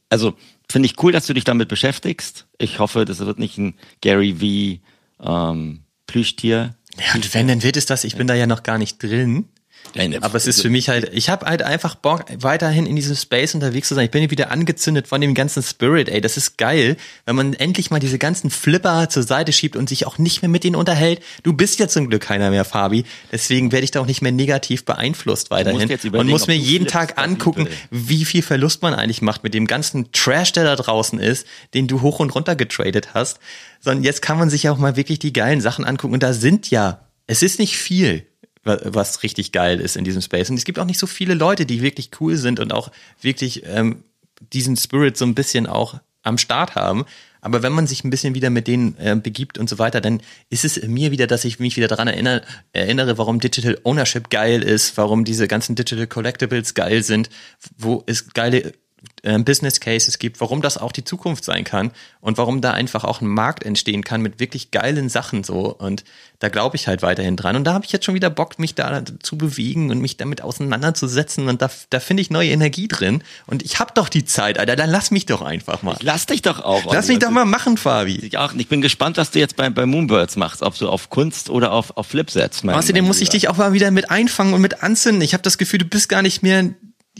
also finde ich cool, dass du dich damit beschäftigst. Ich hoffe, das wird nicht ein Gary V ähm, Plüschtier. Ja, und wenn, dann wird es das. Ich bin da ja noch gar nicht drin. Nein, Aber es ist für mich halt, ich habe halt einfach Bock, weiterhin in diesem Space unterwegs zu sein. Ich bin wieder angezündet von dem ganzen Spirit, ey. Das ist geil, wenn man endlich mal diese ganzen Flipper zur Seite schiebt und sich auch nicht mehr mit denen unterhält. Du bist ja zum Glück keiner mehr, Fabi. Deswegen werde ich da auch nicht mehr negativ beeinflusst weiterhin. Und muss mir jeden Tag angucken, wie viel Verlust man eigentlich macht mit dem ganzen Trash, der da draußen ist, den du hoch und runter getradet hast. Sondern jetzt kann man sich ja auch mal wirklich die geilen Sachen angucken. Und da sind ja, es ist nicht viel, was richtig geil ist in diesem Space. Und es gibt auch nicht so viele Leute, die wirklich cool sind und auch wirklich ähm, diesen Spirit so ein bisschen auch am Start haben. Aber wenn man sich ein bisschen wieder mit denen äh, begibt und so weiter, dann ist es mir wieder, dass ich mich wieder daran erinnere, erinnere, warum Digital Ownership geil ist, warum diese ganzen Digital Collectibles geil sind, wo es geile Business Cases gibt, warum das auch die Zukunft sein kann und warum da einfach auch ein Markt entstehen kann mit wirklich geilen Sachen so und da glaube ich halt weiterhin dran und da habe ich jetzt schon wieder Bock, mich da zu bewegen und mich damit auseinanderzusetzen und da, da finde ich neue Energie drin und ich habe doch die Zeit, Alter, dann lass mich doch einfach mal. Lass dich doch auch. Lass mich doch mal machen, Fabi. Ich, auch, ich bin gespannt, was du jetzt bei, bei Moonbirds machst, ob du auf Kunst oder auf, auf Flip setzt. Mein, Außerdem mein muss ich dich auch mal wieder mit einfangen und mit anzünden. Ich habe das Gefühl, du bist gar nicht mehr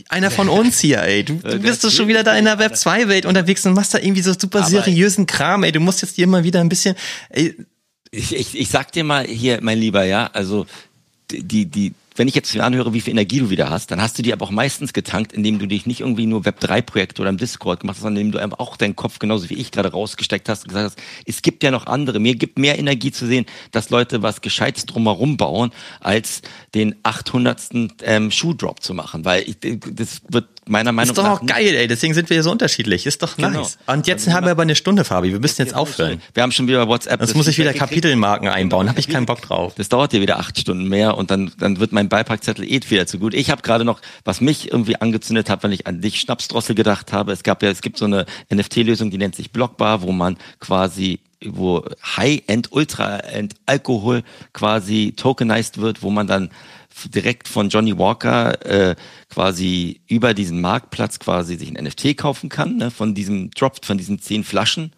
einer von <laughs> uns hier, ey. Du, du bist doch schon wieder da in der Web 2 Welt unterwegs und machst da irgendwie so super seriösen Kram, ey. Du musst jetzt hier immer wieder ein bisschen, ey, Ich, ich, ich sag dir mal hier, mein Lieber, ja, also die, die, wenn ich jetzt mir anhöre, wie viel Energie du wieder hast, dann hast du die aber auch meistens getankt, indem du dich nicht irgendwie nur Web3-Projekte oder im Discord gemacht hast, sondern indem du einfach auch deinen Kopf genauso wie ich gerade rausgesteckt hast und gesagt hast, es gibt ja noch andere. Mir gibt mehr Energie zu sehen, dass Leute was Gescheites drumherum bauen, als den 800. Ähm, Schuhdrop zu machen, weil ich, das wird meiner Meinung ist doch nach auch geil, ey. Deswegen sind wir hier so unterschiedlich. Ist doch Genau. nice. Und jetzt haben wir aber eine Stunde, Fabi. Wir müssen jetzt aufhören. Wir haben schon wieder WhatsApp. Sonst das muss ich wieder. Kapitelmarken einbauen. Habe ich keinen Bock drauf. Das dauert dir wieder acht Stunden mehr und dann, dann wird mein Beipackzettel eh wieder zu gut. Ich habe gerade noch, was mich irgendwie angezündet hat, wenn ich an dich Schnapsdrossel gedacht habe. Es gab ja, es gibt so eine NFT-Lösung, die nennt sich Blockbar, wo man quasi wo High-End, Ultra-End Alkohol quasi tokenized wird, wo man dann direkt von Johnny Walker äh, quasi über diesen Marktplatz quasi sich ein NFT kaufen kann, ne, von diesem Drop, von diesen zehn Flaschen.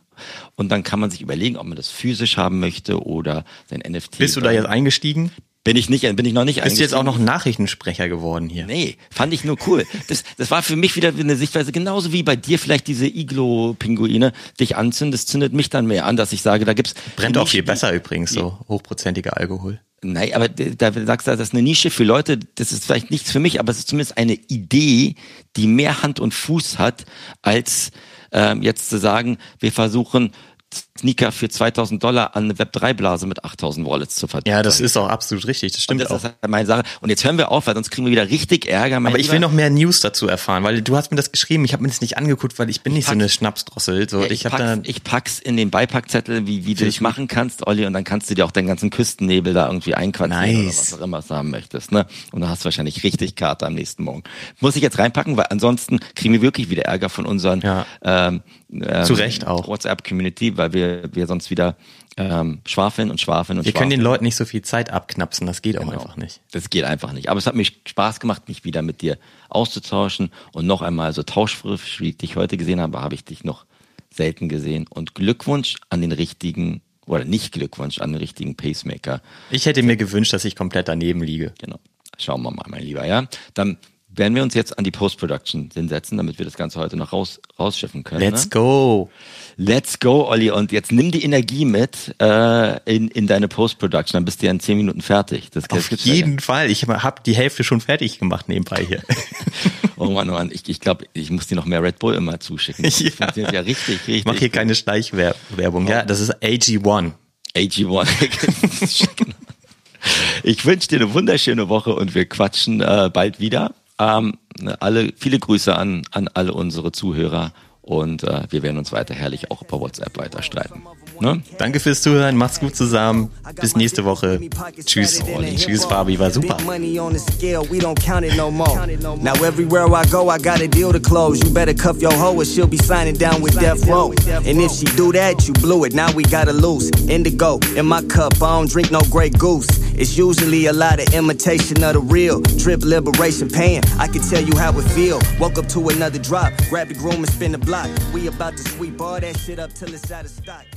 Und dann kann man sich überlegen, ob man das physisch haben möchte oder sein NFT. Bist du da jetzt eingestiegen? Bin ich nicht, bin ich noch nicht Bist du jetzt auch noch Nachrichtensprecher geworden hier? Nee, fand ich nur cool. Das, das war für mich wieder eine Sichtweise, genauso wie bei dir vielleicht diese Iglo-Pinguine dich anzünden, das zündet mich dann mehr an, dass ich sage, da gibt's Brennt auch viel besser übrigens, so hochprozentiger Alkohol. Nein, aber da sagst du, das ist eine Nische für Leute, das ist vielleicht nichts für mich, aber es ist zumindest eine Idee, die mehr Hand und Fuß hat, als ähm, jetzt zu sagen, wir versuchen Sneaker für 2000 Dollar an eine Web3-Blase mit 8000 Wallets zu verdienen. Ja, das ist auch absolut richtig. Das Und stimmt das auch. ist halt meine Sache. Und jetzt hören wir auf, weil sonst kriegen wir wieder richtig Ärger. Aber ich will noch mehr News dazu erfahren, weil du hast mir das geschrieben. Ich habe mir das nicht angeguckt, weil ich bin nicht so pack's- eine Schnapsdrossel. So, Ja, ich ich, da pack's, ich pack's in den Beipackzettel, wie, wie du ich das machen kannst, Olli, und dann kannst du dir auch deinen ganzen Küstennebel da irgendwie einquartieren oder Nice. was auch immer du haben möchtest. Ne? Und dann hast du wahrscheinlich richtig Karte am nächsten Morgen. Muss ich jetzt reinpacken, weil ansonsten kriegen wir wirklich wieder Ärger von unseren Ja. ähm, ähm, Zu Recht auch. WhatsApp-Community, weil wir, wir sonst wieder ähm, schwafeln und schwafeln und wir können schwafeln. den Leuten nicht so viel Zeit abknapsen. Das geht auch Genau. einfach nicht. Das geht einfach nicht. Aber es hat mir Spaß gemacht, mich wieder mit dir auszutauschen. Und noch einmal, so tauschfrisch, wie ich dich heute gesehen habe, habe ich dich noch selten gesehen. Und Glückwunsch an den richtigen, oder nicht Glückwunsch an den richtigen Pacemaker. Ich hätte mir gewünscht, dass ich komplett daneben liege. Genau. Schauen wir mal, mein Lieber, ja. Dann werden wir uns jetzt an die Post-Production hinsetzen, damit wir das Ganze heute noch raus, rausschiffen können. Let's ne? go. Let's go, Olli. Und jetzt nimm die Energie mit äh, in, in deine Post-Production. Dann bist du ja in zehn Minuten fertig. Das, das Auf gibt's ja jeden Fall. Ich habe die Hälfte schon fertig gemacht nebenbei hier. <laughs> Oh Mann, oh Mann, ich, ich glaube, ich muss dir noch mehr Red Bull immer zuschicken. Das <laughs> Ja. funktioniert ja richtig, richtig. Ich mache hier keine Schleichwerbung. Ja, das ist AG1. AG1. <laughs> ich wünsche dir eine wunderschöne Woche und wir quatschen äh, bald wieder. Ähm, alle, viele Grüße an, an alle unsere Zuhörer und äh, wir werden uns weiter herrlich auch über WhatsApp weiter streiten. Ne? Danke fürs Zuhören, macht's gut zusammen. Bis nächste Woche. Tschüss. Tschüss, Fabi, war super. Now everywhere I go, I got a deal to close. You better cuff your hoe or she'll be signing down with death row. And if she do that, you blew it. Now we gotta lose. Indigo in my cup, I don't drink no Grey Goose. It's usually a lot of imitation of the real. Drip liberation pain. I can tell you how it feel. Woke up to another drop. Grab the groom and spin the block. We about to sweep all that shit up till it's out of stock.